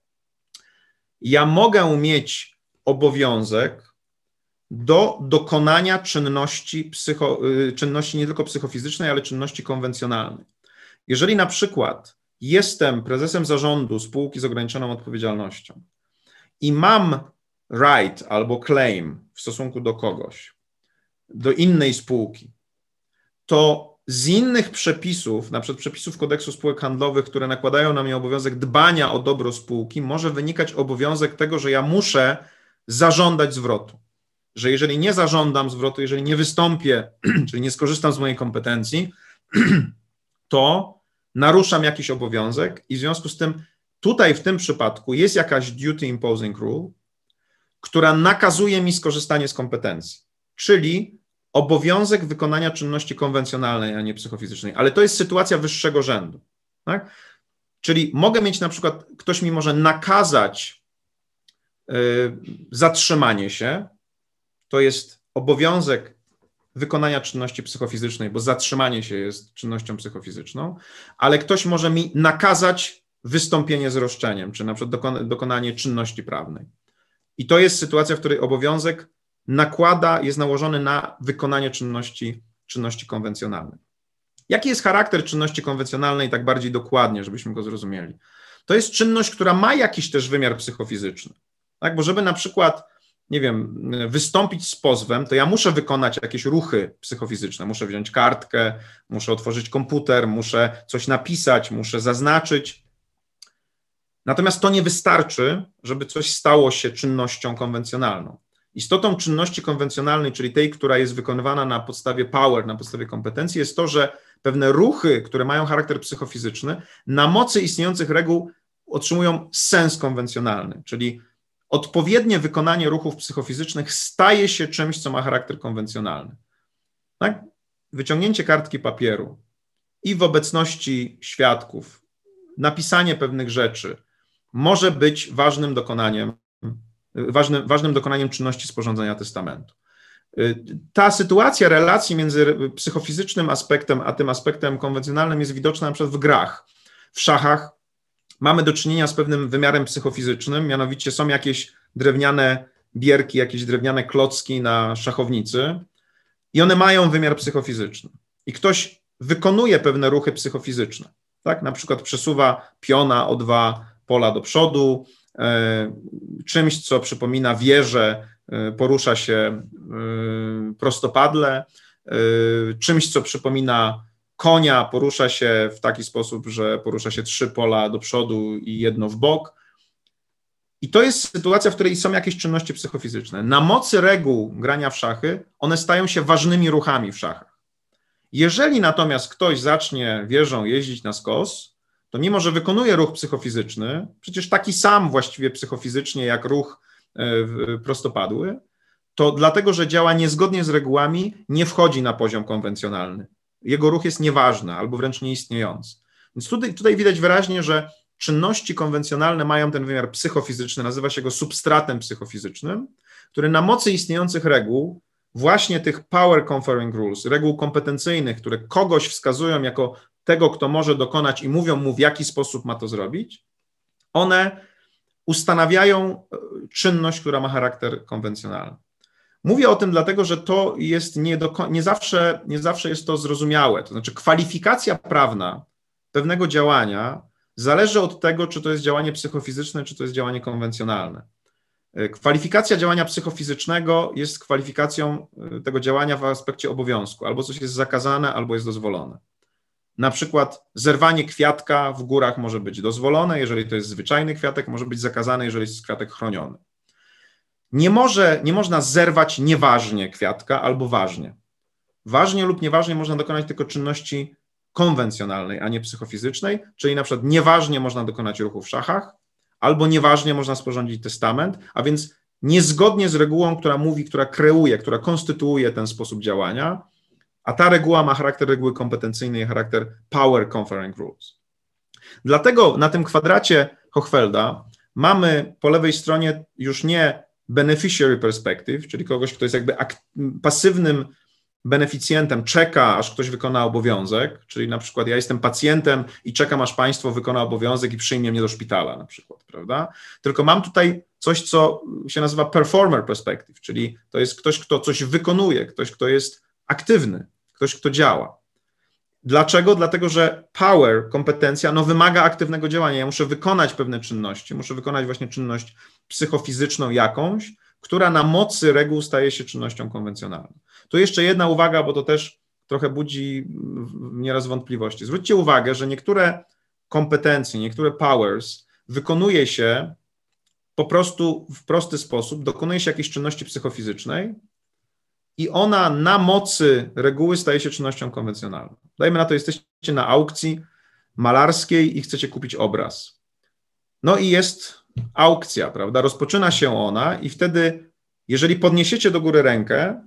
[SPEAKER 2] ja mogę mieć obowiązek do dokonania czynności, psycho, y, czynności nie tylko psychofizycznej, ale czynności konwencjonalnej. Jeżeli na przykład jestem prezesem zarządu spółki z ograniczoną odpowiedzialnością i mam right albo claim w stosunku do kogoś, do innej spółki, to z innych przepisów, na przykład przepisów kodeksu spółek handlowych, które nakładają na mnie obowiązek dbania o dobro spółki, może wynikać obowiązek tego, że ja muszę zażądać zwrotu. Że jeżeli nie zażądam zwrotu, jeżeli nie wystąpię, czyli nie skorzystam z mojej kompetencji, to naruszam jakiś obowiązek i w związku z tym Tutaj w tym przypadku jest jakaś duty imposing rule, która nakazuje mi skorzystanie z kompetencji, czyli obowiązek wykonania czynności konwencjonalnej, a nie psychofizycznej. Ale to jest sytuacja wyższego rzędu. Tak? Czyli mogę mieć na przykład, ktoś mi może nakazać yy, zatrzymanie się, to jest obowiązek wykonania czynności psychofizycznej, bo zatrzymanie się jest czynnością psychofizyczną, ale ktoś może mi nakazać wystąpienie z roszczeniem, czy na przykład dokonanie czynności prawnej. I to jest sytuacja, w której obowiązek nakłada, jest nałożony na wykonanie czynności, czynności konwencjonalnej. Jaki jest charakter czynności konwencjonalnej tak bardziej dokładnie, żebyśmy go zrozumieli? To jest czynność, która ma jakiś też wymiar psychofizyczny. Tak? Bo żeby na przykład, nie wiem, wystąpić z pozwem, to ja muszę wykonać jakieś ruchy psychofizyczne. Muszę wziąć kartkę, muszę otworzyć komputer, muszę coś napisać, muszę zaznaczyć. Natomiast to nie wystarczy, żeby coś stało się czynnością konwencjonalną. Istotą czynności konwencjonalnej, czyli tej, która jest wykonywana na podstawie power, na podstawie kompetencji, jest to, że pewne ruchy, które mają charakter psychofizyczny, na mocy istniejących reguł otrzymują sens konwencjonalny, czyli odpowiednie wykonanie ruchów psychofizycznych staje się czymś, co ma charakter konwencjonalny. Tak? Wyciągnięcie kartki papieru i w obecności świadków, napisanie pewnych rzeczy może być ważnym dokonaniem, ważnym, ważnym dokonaniem czynności sporządzenia testamentu. Ta sytuacja relacji między psychofizycznym aspektem a tym aspektem konwencjonalnym jest widoczna na przykład w grach. W szachach mamy do czynienia z pewnym wymiarem psychofizycznym, mianowicie są jakieś drewniane bierki, jakieś drewniane klocki na szachownicy i one mają wymiar psychofizyczny. I ktoś wykonuje pewne ruchy psychofizyczne, tak? Na przykład przesuwa piona o dwa pola do przodu, e, czymś, co przypomina wieżę, e, porusza się e, prostopadle, czymś, co przypomina konia porusza się w taki sposób, że porusza się trzy pola do przodu i jedno w bok. I to jest sytuacja, w której są jakieś czynności psychofizyczne. Na mocy reguł grania w szachy, one stają się ważnymi ruchami w szachach. Jeżeli natomiast ktoś zacznie wieżą jeździć na skos, to mimo, że wykonuje ruch psychofizyczny, przecież taki sam właściwie psychofizycznie jak ruch e, prostopadły, to dlatego, że działa niezgodnie z regułami, nie wchodzi na poziom konwencjonalny jego ruch jest nieważny albo wręcz nieistniejący. Więc tutaj, tutaj widać wyraźnie, że czynności konwencjonalne mają ten wymiar psychofizyczny, nazywa się go substratem psychofizycznym, który na mocy istniejących reguł, właśnie tych power conferring rules, reguł kompetencyjnych, które kogoś wskazują jako tego, kto może dokonać i mówią mu, w jaki sposób ma to zrobić, one ustanawiają e, czynność, która ma charakter konwencjonalny. Mówię o tym dlatego, że to jest nie, do, nie, zawsze, nie zawsze jest to zrozumiałe. To znaczy, kwalifikacja prawna pewnego działania zależy od tego, czy to jest działanie psychofizyczne, czy to jest działanie konwencjonalne. Kwalifikacja działania psychofizycznego jest kwalifikacją y, tego działania w aspekcie obowiązku. Albo coś jest zakazane, albo jest dozwolone. Na przykład zerwanie kwiatka w górach może być dozwolone, jeżeli to jest zwyczajny kwiatek, może być zakazane, jeżeli jest kwiatek chroniony. Nie, może, nie można zerwać nieważnie kwiatka albo ważnie. Ważnie lub nieważnie można dokonać tylko czynności konwencjonalnej, a nie psychofizycznej, czyli na przykład nieważnie można dokonać ruchu w szachach, albo nieważnie można sporządzić testament, a więc niezgodnie z regułą, która mówi, która kreuje, która konstytuuje ten sposób działania, a ta reguła ma charakter reguły kompetencyjnej charakter power conferring rules. Dlatego na tym kwadracie Hochfelda mamy po lewej stronie już nie beneficiary perspective, czyli kogoś, kto jest jakby pasywnym beneficjentem, czeka, aż ktoś wykona obowiązek, czyli na przykład ja jestem pacjentem i czekam, aż państwo wykona obowiązek i przyjmie mnie do szpitala na przykład, prawda? Tylko mam tutaj coś, co się nazywa performer perspective, czyli to jest ktoś, kto coś wykonuje, ktoś, kto jest aktywny, ktoś, kto działa. Dlaczego? Dlatego, że power, kompetencja, no wymaga aktywnego działania. Ja muszę wykonać pewne czynności, muszę wykonać właśnie czynność psychofizyczną jakąś, która na mocy reguł staje się czynnością konwencjonalną. Tu jeszcze jedna uwaga, bo to też trochę budzi nieraz wątpliwości. Zwróćcie uwagę, że niektóre kompetencje, niektóre powers wykonuje się po prostu w prosty sposób, dokonuje się jakiejś czynności psychofizycznej, i ona na mocy reguły staje się czynnością konwencjonalną. Dajmy na to, jesteście na aukcji malarskiej i chcecie kupić obraz. No i jest aukcja, prawda? Rozpoczyna się ona i wtedy, jeżeli podniesiecie do góry rękę,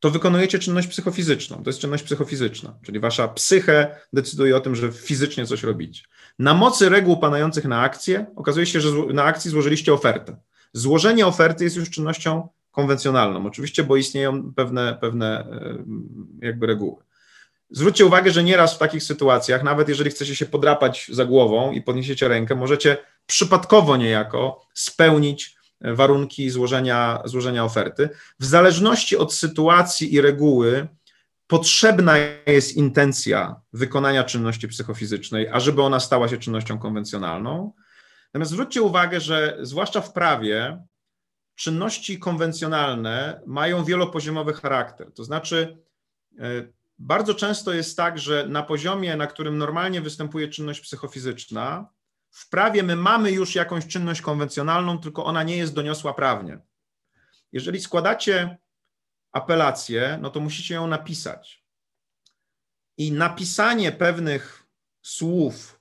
[SPEAKER 2] to wykonujecie czynność psychofizyczną. To jest czynność psychofizyczna, czyli wasza psyche decyduje o tym, że fizycznie coś robicie. Na mocy reguł panujących na akcję okazuje się, że na akcji złożyliście ofertę. Złożenie oferty jest już czynnością konwencjonalną. Oczywiście, bo istnieją pewne, pewne e, jakby reguły. Zwróćcie uwagę, że nieraz w takich sytuacjach, nawet jeżeli chcecie się podrapać za głową i podniesiecie rękę, możecie przypadkowo niejako spełnić warunki złożenia, złożenia oferty. W zależności od sytuacji i reguły, potrzebna jest intencja wykonania czynności psychofizycznej, ażeby ona stała się czynnością konwencjonalną. Natomiast zwróćcie uwagę, że zwłaszcza w prawie czynności konwencjonalne mają wielopoziomowy charakter. To znaczy, e, bardzo często jest tak, że na poziomie, na którym normalnie występuje czynność psychofizyczna, w prawie my mamy już jakąś czynność konwencjonalną, tylko ona nie jest doniosła prawnie. Jeżeli składacie apelację, no to musicie ją napisać. I napisanie pewnych słów,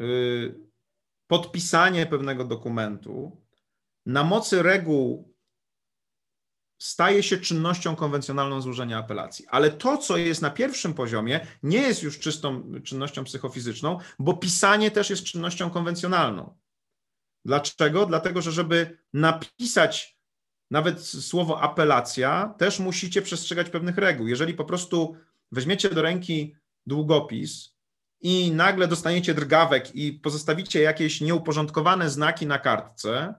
[SPEAKER 2] y, podpisanie pewnego dokumentu na mocy reguł staje się czynnością konwencjonalną złożenia apelacji. Ale to, co jest na pierwszym poziomie, nie jest już czystą czynnością psychofizyczną, bo pisanie też jest czynnością konwencjonalną. Dlaczego? Dlatego, że żeby napisać nawet słowo apelacja, też musicie przestrzegać pewnych reguł. Jeżeli po prostu weźmiecie do ręki długopis i nagle dostaniecie drgawek i pozostawicie jakieś nieuporządkowane znaki na kartce,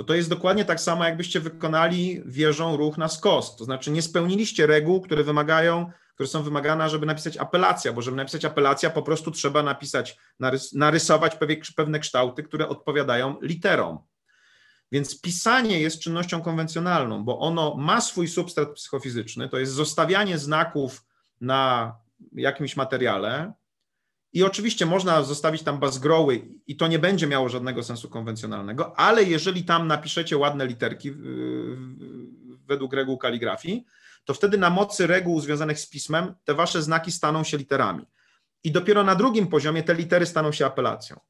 [SPEAKER 2] to to jest dokładnie tak samo, jakbyście wykonali wieżą ruch na skos. To znaczy nie spełniliście reguł, które wymagają, które są wymagane, żeby napisać apelacja, bo żeby napisać apelacja, po prostu trzeba napisać, narys narysować pewne kształty, które odpowiadają literom. Więc pisanie jest czynnością konwencjonalną, bo ono ma swój substrat psychofizyczny, to jest zostawianie znaków na jakimś materiale, i oczywiście można zostawić tam bazgroły i to nie będzie miało żadnego sensu konwencjonalnego, ale jeżeli tam napiszecie ładne literki według reguł kaligrafii, to wtedy na mocy reguł związanych z pismem te wasze znaki staną się literami. I dopiero na drugim poziomie te litery staną się apelacją.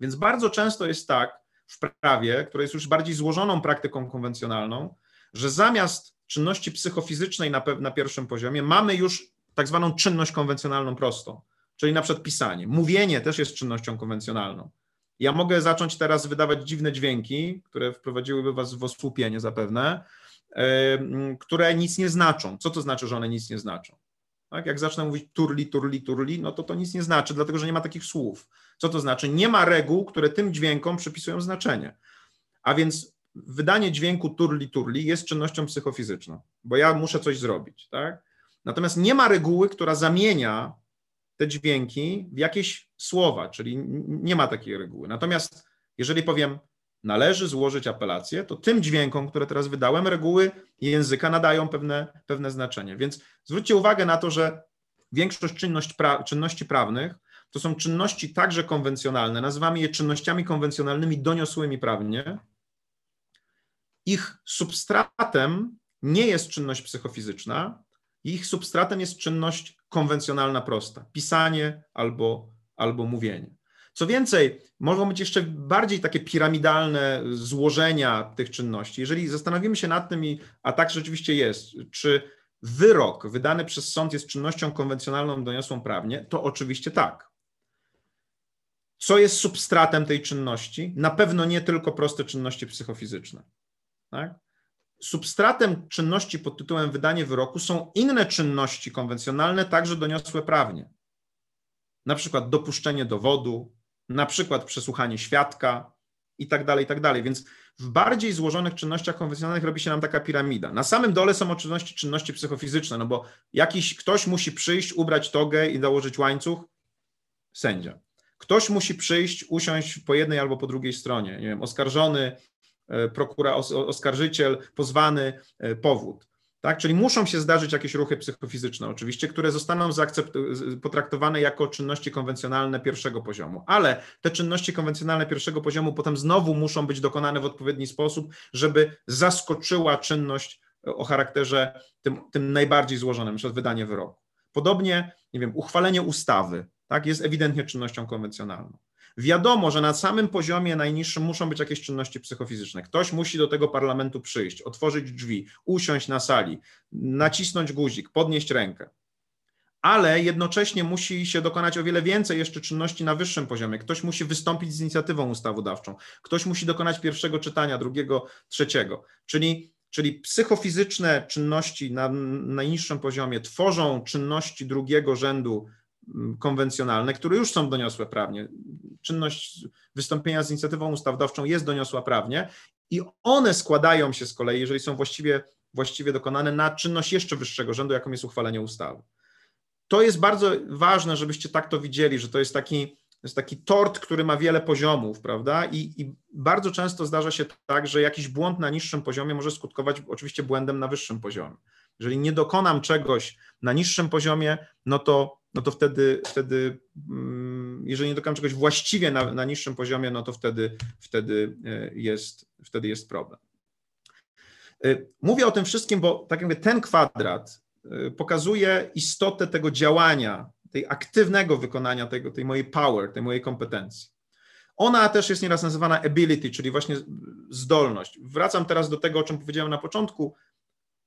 [SPEAKER 2] Więc bardzo często jest tak w prawie, które jest już bardziej złożoną praktyką konwencjonalną, że zamiast czynności psychofizycznej na, na pierwszym poziomie mamy już tak zwaną czynność konwencjonalną prostą czyli na przykład pisanie. Mówienie też jest czynnością konwencjonalną. Ja mogę zacząć teraz wydawać dziwne dźwięki, które wprowadziłyby was w osłupienie zapewne, które nic nie znaczą. Co to znaczy, że one nic nie znaczą? Tak? Jak zacznę mówić turli, turli, turli, no to to nic nie znaczy, dlatego że nie ma takich słów. Co to znaczy? Nie ma reguł, które tym dźwiękom przypisują znaczenie. A więc wydanie dźwięku turli, turli jest czynnością psychofizyczną, bo ja muszę coś zrobić. Tak? Natomiast nie ma reguły, która zamienia te dźwięki w jakieś słowa, czyli nie ma takiej reguły. Natomiast jeżeli powiem, należy złożyć apelację, to tym dźwiękom, które teraz wydałem, reguły języka nadają pewne, pewne znaczenie. Więc zwróćcie uwagę na to, że większość czynność pra czynności prawnych to są czynności także konwencjonalne, nazywamy je czynnościami konwencjonalnymi doniosłymi prawnie. Ich substratem nie jest czynność psychofizyczna, ich substratem jest czynność konwencjonalna, prosta. Pisanie albo, albo mówienie. Co więcej, mogą być jeszcze bardziej takie piramidalne złożenia tych czynności. Jeżeli zastanowimy się nad tym, a tak rzeczywiście jest, czy wyrok wydany przez sąd jest czynnością konwencjonalną doniosłą prawnie, to oczywiście tak. Co jest substratem tej czynności? Na pewno nie tylko proste czynności psychofizyczne. Tak? Substratem czynności pod tytułem wydanie wyroku są inne czynności konwencjonalne, także doniosłe prawnie. Na przykład dopuszczenie dowodu, na przykład przesłuchanie świadka i tak dalej, i tak dalej. Więc w bardziej złożonych czynnościach konwencjonalnych robi się nam taka piramida. Na samym dole są oczywiście czynności psychofizyczne, no bo jakiś ktoś musi przyjść, ubrać togę i założyć łańcuch, sędzia. Ktoś musi przyjść, usiąść po jednej albo po drugiej stronie. Nie wiem, oskarżony, prokura, oskarżyciel, pozwany, e, powód. Tak? Czyli muszą się zdarzyć jakieś ruchy psychofizyczne, oczywiście, które zostaną potraktowane jako czynności konwencjonalne pierwszego poziomu. Ale te czynności konwencjonalne pierwszego poziomu potem znowu muszą być dokonane w odpowiedni sposób, żeby zaskoczyła czynność o charakterze tym, tym najbardziej złożonym, np. wydanie wyroku. Podobnie, nie wiem, uchwalenie ustawy tak, jest ewidentnie czynnością konwencjonalną. Wiadomo, że na samym poziomie najniższym muszą być jakieś czynności psychofizyczne. Ktoś musi do tego parlamentu przyjść, otworzyć drzwi, usiąść na sali, nacisnąć guzik, podnieść rękę. Ale jednocześnie musi się dokonać o wiele więcej jeszcze czynności na wyższym poziomie. Ktoś musi wystąpić z inicjatywą ustawodawczą, ktoś musi dokonać pierwszego czytania, drugiego, trzeciego. Czyli czyli psychofizyczne czynności na najniższym poziomie tworzą czynności drugiego rzędu konwencjonalne, które już są doniosłe prawnie. Czynność wystąpienia z inicjatywą ustawodawczą jest doniosła prawnie i one składają się z kolei, jeżeli są właściwie właściwie dokonane na czynność jeszcze wyższego rzędu, jaką jest uchwalenie ustawy. To jest bardzo ważne, żebyście tak to widzieli, że to jest taki, jest taki tort, który ma wiele poziomów, prawda? I, I bardzo często zdarza się tak, że jakiś błąd na niższym poziomie może skutkować oczywiście błędem na wyższym poziomie. Jeżeli nie dokonam czegoś na niższym poziomie, no to, no to wtedy, wtedy, mm, jeżeli nie dokonam czegoś właściwie na, na niższym poziomie, no to wtedy, wtedy, e, jest, wtedy jest problem. E, mówię o tym wszystkim, bo tak jakby ten kwadrat e, pokazuje istotę tego działania, tej aktywnego wykonania tego, tej mojej power, tej mojej kompetencji. Ona też jest nieraz nazywana ability, czyli właśnie zdolność. Wracam teraz do tego, o czym powiedziałem na początku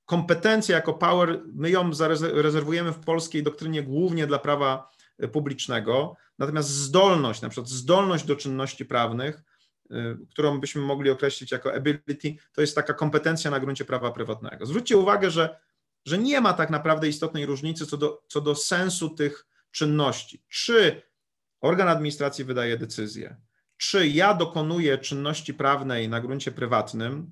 [SPEAKER 2] kompetencja jako power, my ją zarezerwujemy w polskiej doktrynie głównie dla prawa e, publicznego, natomiast zdolność, na przykład zdolność do czynności prawnych, e, którą byśmy mogli określić jako ability, to jest taka kompetencja na gruncie prawa prywatnego. Zwróćcie uwagę, że, że nie ma tak naprawdę istotnej różnicy co do, co do sensu tych czynności. Czy organ administracji wydaje decyzję, czy ja dokonuję czynności prawnej na gruncie prywatnym,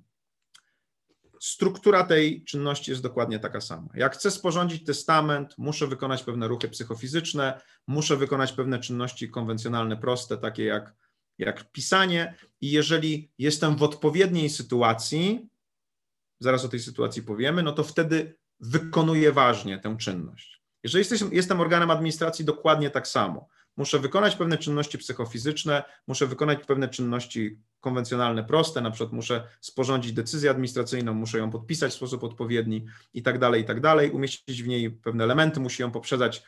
[SPEAKER 2] struktura tej czynności jest dokładnie taka sama. Jak chcę sporządzić testament, muszę wykonać pewne ruchy psychofizyczne, muszę wykonać pewne czynności konwencjonalne, proste, takie jak, jak pisanie, i jeżeli jestem w odpowiedniej sytuacji, zaraz o tej sytuacji powiemy, no to wtedy wykonuję ważnie tę czynność. Jeżeli jestem, jestem organem administracji, dokładnie tak samo. Muszę wykonać pewne czynności psychofizyczne, muszę wykonać pewne czynności konwencjonalne, proste, na przykład muszę sporządzić decyzję administracyjną, muszę ją podpisać w sposób odpowiedni i tak dalej, i tak dalej, umieścić w niej pewne elementy, musi ją poprzedzać,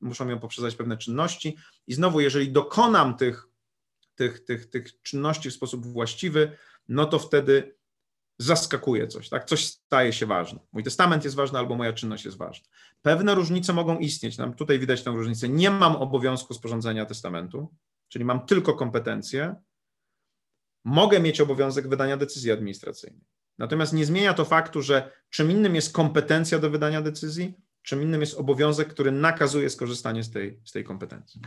[SPEAKER 2] muszą ją poprzedzać pewne czynności. I znowu, jeżeli dokonam tych, tych, tych, tych czynności w sposób właściwy, no to wtedy zaskakuje coś, tak? Coś staje się ważne. Mój testament jest ważny albo moja czynność jest ważna. Pewne różnice mogą istnieć. Nam tutaj widać tę różnicę. Nie mam obowiązku sporządzenia testamentu, czyli mam tylko kompetencje. Mogę mieć obowiązek wydania decyzji administracyjnej. Natomiast nie zmienia to faktu, że czym innym jest kompetencja do wydania decyzji, czym innym jest obowiązek, który nakazuje skorzystanie z tej, z tej kompetencji.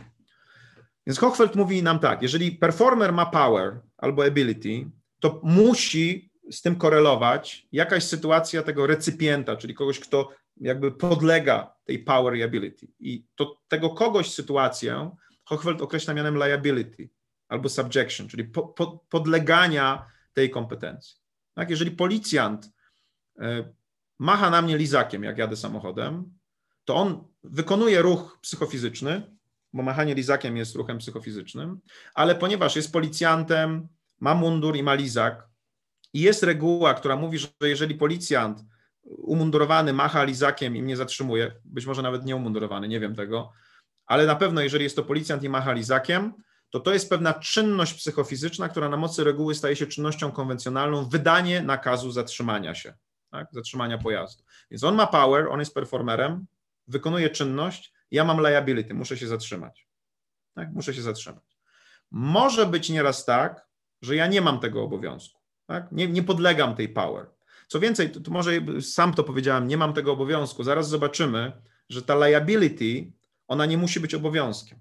[SPEAKER 2] Więc Hochfeld mówi nam tak, jeżeli performer ma power albo ability, to musi z tym korelować jakaś sytuacja tego recypienta, czyli kogoś, kto jakby podlega tej power i ability. I to tego kogoś sytuację Hochfeld określa mianem liability albo subjection, czyli po, po, podlegania tej kompetencji. Tak? Jeżeli policjant y, macha na mnie lizakiem, jak jadę samochodem, to on wykonuje ruch psychofizyczny, bo machanie lizakiem jest ruchem psychofizycznym, ale ponieważ jest policjantem, ma mundur i ma lizak, i jest reguła, która mówi, że jeżeli policjant umundurowany macha lizakiem i mnie zatrzymuje, być może nawet nie umundurowany, nie wiem tego, ale na pewno jeżeli jest to policjant i macha lizakiem, to to jest pewna czynność psychofizyczna, która na mocy reguły staje się czynnością konwencjonalną, wydanie nakazu zatrzymania się, tak? zatrzymania pojazdu. Więc on ma power, on jest performerem, wykonuje czynność, ja mam liability, muszę się zatrzymać. Tak? Muszę się zatrzymać. Może być nieraz tak, że ja nie mam tego obowiązku. Tak? Nie, nie podlegam tej power. Co więcej, to, to może sam to powiedziałem, nie mam tego obowiązku. Zaraz zobaczymy, że ta liability, ona nie musi być obowiązkiem.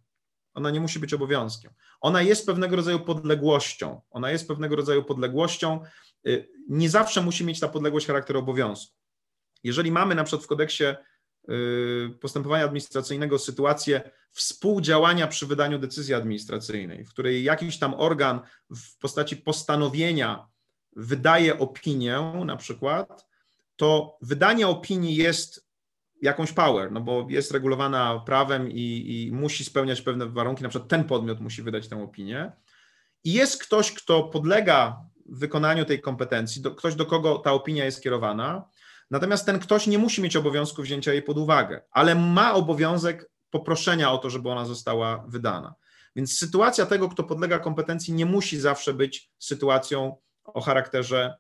[SPEAKER 2] Ona nie musi być obowiązkiem. Ona jest pewnego rodzaju podległością. Ona jest pewnego rodzaju podległością. Y, nie zawsze musi mieć ta podległość charakter obowiązku. Jeżeli mamy na przykład w kodeksie y, postępowania administracyjnego sytuację współdziałania przy wydaniu decyzji administracyjnej, w której jakiś tam organ w postaci postanowienia wydaje opinię na przykład, to wydanie opinii jest jakąś power, no bo jest regulowana prawem i, i, musi spełniać pewne warunki, na przykład ten podmiot musi wydać tę opinię. I jest ktoś, kto podlega wykonaniu tej kompetencji, do, ktoś, do kogo ta opinia jest kierowana, natomiast ten ktoś nie musi mieć obowiązku wzięcia jej pod uwagę, ale ma obowiązek poproszenia o to, żeby ona została wydana. Więc sytuacja tego, kto podlega kompetencji, nie musi zawsze być sytuacją o charakterze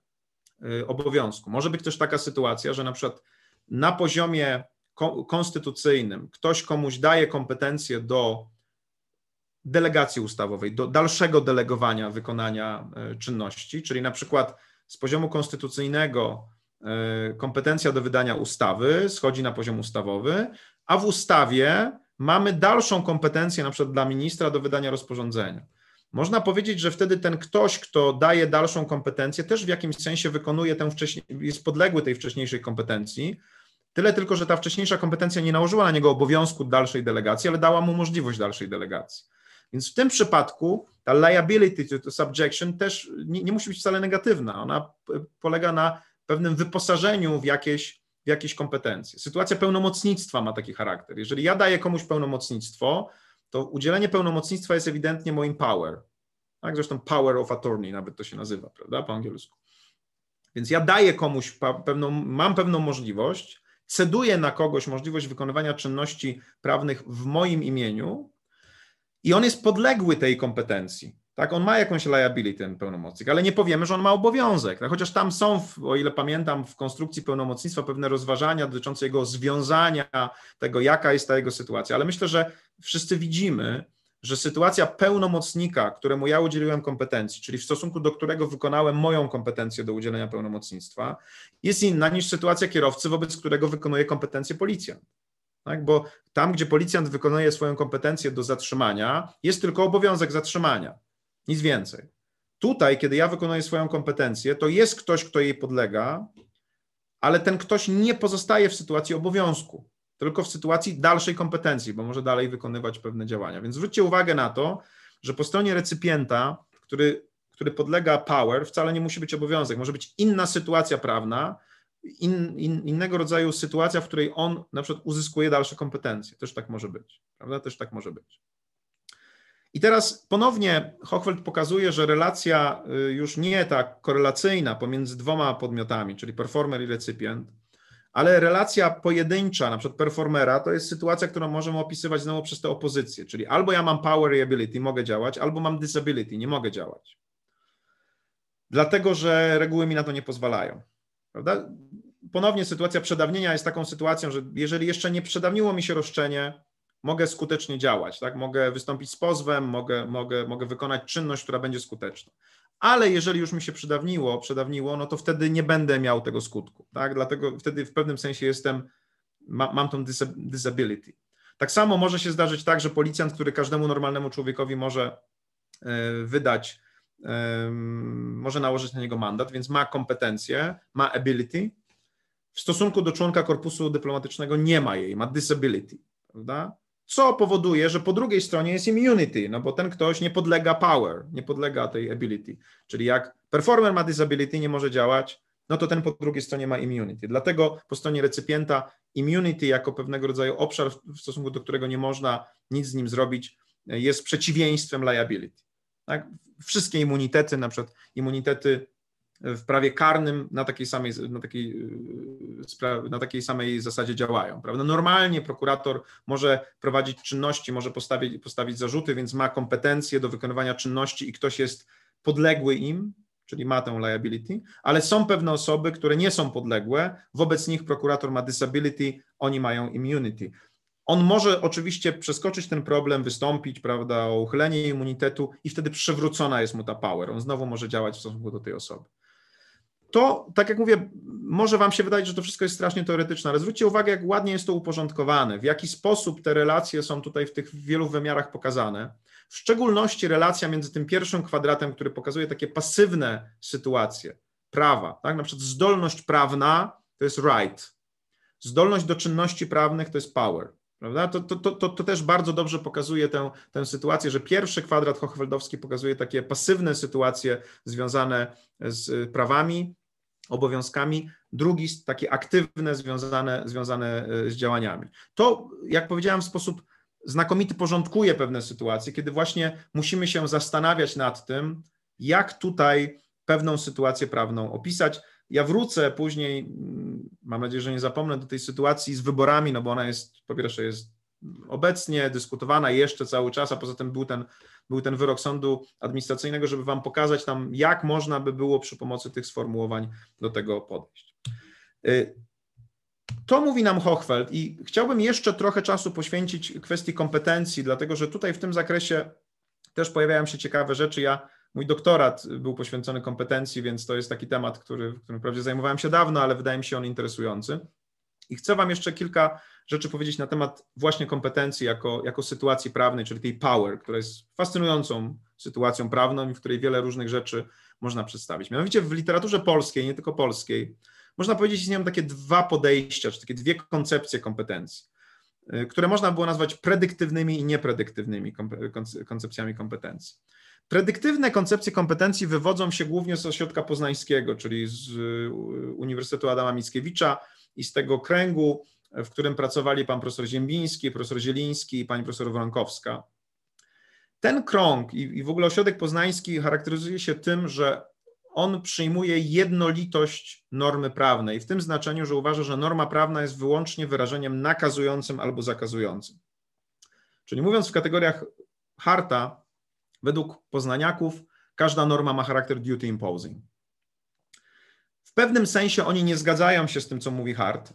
[SPEAKER 2] y, obowiązku. Może być też taka sytuacja, że na przykład na poziomie konstytucyjnym ktoś komuś daje kompetencje do delegacji ustawowej, do dalszego delegowania wykonania y, czynności, czyli na przykład z poziomu konstytucyjnego y, kompetencja do wydania ustawy schodzi na poziom ustawowy, a w ustawie mamy dalszą kompetencję na przykład dla ministra do wydania rozporządzenia. Można powiedzieć, że wtedy ten ktoś, kto daje dalszą kompetencję, też w jakimś sensie wykonuje tę wcześniej, jest podległy tej wcześniejszej kompetencji. Tyle tylko, że ta wcześniejsza kompetencja nie nałożyła na niego obowiązku dalszej delegacji, ale dała mu możliwość dalszej delegacji. Więc w tym przypadku ta liability to subjection też nie, nie musi być wcale negatywna. Ona polega na pewnym wyposażeniu w jakieś, w jakieś kompetencje. Sytuacja pełnomocnictwa ma taki charakter. Jeżeli ja daję komuś pełnomocnictwo, to udzielenie pełnomocnictwa jest ewidentnie moim power. Tak? Zresztą power of attorney nawet to się nazywa, prawda, po angielsku. Więc ja daję komuś pewną, mam pewną możliwość, ceduję na kogoś możliwość wykonywania czynności prawnych w moim imieniu i on jest podległy tej kompetencji. Tak, on ma jakąś liability, ten pełnomocnik, ale nie powiemy, że on ma obowiązek. Tak? Chociaż tam są, o ile pamiętam, w konstrukcji pełnomocnictwa pewne rozważania dotyczące jego związania, tego, jaka jest ta jego sytuacja, ale myślę, że wszyscy widzimy, że sytuacja pełnomocnika, któremu ja udzieliłem kompetencji, czyli w stosunku do którego wykonałem moją kompetencję do udzielenia pełnomocnictwa, jest inna niż sytuacja kierowcy, wobec którego wykonuje kompetencję policjant. Tak? Bo tam, gdzie policjant wykonuje swoją kompetencję do zatrzymania, jest tylko obowiązek zatrzymania. Nic więcej. Tutaj, kiedy ja wykonuję swoją kompetencję, to jest ktoś, kto jej podlega, ale ten ktoś nie pozostaje w sytuacji obowiązku, tylko w sytuacji dalszej kompetencji, bo może dalej wykonywać pewne działania. Więc zwróćcie uwagę na to, że po stronie recypienta, który, który podlega power, wcale nie musi być obowiązek. Może być inna sytuacja prawna, in, in, innego rodzaju sytuacja, w której on na przykład uzyskuje dalsze kompetencje. Też tak może być, prawda? Też tak może być. I teraz ponownie Hochfeld pokazuje, że relacja y, już nie tak korelacyjna pomiędzy dwoma podmiotami, czyli performer i recypient, ale relacja pojedyncza, na przykład performera, to jest sytuacja, którą możemy opisywać znowu przez tę opozycję, czyli albo ja mam power i ability, mogę działać, albo mam disability, nie mogę działać. Dlatego, że reguły mi na to nie pozwalają. Prawda? Ponownie sytuacja przedawnienia jest taką sytuacją, że jeżeli jeszcze nie przedawniło mi się roszczenie, mogę skutecznie działać, tak? Mogę wystąpić z pozwem, mogę, mogę, mogę wykonać czynność, która będzie skuteczna. Ale jeżeli już mi się przydawniło, przedawniło, no to wtedy nie będę miał tego skutku, tak? Dlatego wtedy w pewnym sensie jestem, ma, mam tą disability. Tak samo może się zdarzyć tak, że policjant, który każdemu normalnemu człowiekowi może e, wydać, może nałożyć na niego mandat, więc ma kompetencje, ma ability. W stosunku do członka korpusu dyplomatycznego nie ma jej, ma disability, prawda? Co powoduje, że po drugiej stronie jest immunity, no bo ten ktoś nie podlega power, nie podlega tej ability. Czyli jak performer ma disability, nie może działać, no to ten po drugiej stronie ma immunity. Dlatego po stronie recypienta immunity jako pewnego rodzaju obszar, w stosunku do którego nie można nic z nim zrobić, jest przeciwieństwem liability. Tak? Wszystkie immunitety, na przykład immunitety w prawie karnym na takiej samej, na takiej, y, na takiej samej zasadzie działają. Prawda? Normalnie prokurator może prowadzić czynności, może postawić, postawić zarzuty, więc ma kompetencje do wykonywania czynności i ktoś jest podległy im, czyli ma tę liability, ale są pewne osoby, które nie są podległe, wobec nich prokurator ma disability, oni mają immunity. On może oczywiście przeskoczyć ten problem, wystąpić, prawda, o uchylenie immunitetu i wtedy przywrócona jest mu ta power. On znowu może działać w stosunku do tej osoby to, tak jak mówię, może Wam się wydaje, że to wszystko jest strasznie teoretyczne, ale zwróćcie uwagę, jak ładnie jest to uporządkowane, w jaki sposób te relacje są tutaj w tych wielu wymiarach pokazane. W szczególności relacja między tym pierwszym kwadratem, który pokazuje takie pasywne sytuacje prawa, tak? na przykład zdolność prawna to jest right, zdolność do czynności prawnych to jest power. Prawda? To, to, to, to, też bardzo dobrze pokazuje tę, tę sytuację, że pierwszy kwadrat Hochfeldowski pokazuje takie pasywne sytuacje związane z prawami, obowiązkami, drugi takie aktywne, związane, związane e, z działaniami. To, jak powiedziałem, w sposób znakomity porządkuje pewne sytuacje, kiedy właśnie musimy się zastanawiać nad tym, jak tutaj pewną sytuację prawną opisać. Ja wrócę później, mm, mam nadzieję, że nie zapomnę do tej sytuacji z wyborami, no bo ona jest, po pierwsze jest obecnie dyskutowana jeszcze cały czas, a poza tym był ten był ten wyrok sądu administracyjnego, żeby Wam pokazać tam, jak można by było przy pomocy tych sformułowań do tego podejść. Y, to mówi nam Hochfeld i chciałbym jeszcze trochę czasu poświęcić kwestii kompetencji, dlatego że tutaj w tym zakresie też pojawiają się ciekawe rzeczy. Ja, mój doktorat był poświęcony kompetencji, więc to jest taki temat, który, którym wprawdzie zajmowałem się dawno, ale wydaje mi się on interesujący. I chcę Wam jeszcze kilka rzeczy powiedzieć na temat właśnie kompetencji jako, jako sytuacji prawnej, czyli tej power, która jest fascynującą sytuacją prawną i w której wiele różnych rzeczy można przedstawić. Mianowicie w literaturze polskiej, nie tylko polskiej, można powiedzieć, istnieją takie dwa podejścia, czy takie dwie koncepcje kompetencji, y, które można było nazwać predyktywnymi i niepredyktywnymi koncepcjami kompetencji. Predyktywne koncepcje kompetencji wywodzą się głównie z ośrodka poznańskiego, czyli z y, Uniwersytetu Adama Mickiewicza i z tego kręgu, w którym pracowali pan profesor Ziembiński, profesor Zieliński i pani profesor Wronkowska. Ten krąg i w ogóle ośrodek poznański charakteryzuje się tym, że on przyjmuje jednolitość normy prawnej, w tym znaczeniu, że uważa, że norma prawna jest wyłącznie wyrażeniem nakazującym albo zakazującym. Czyli mówiąc w kategoriach Harta, według poznaniaków każda norma ma charakter duty imposing. W pewnym sensie oni nie zgadzają się z tym, co mówi Hart,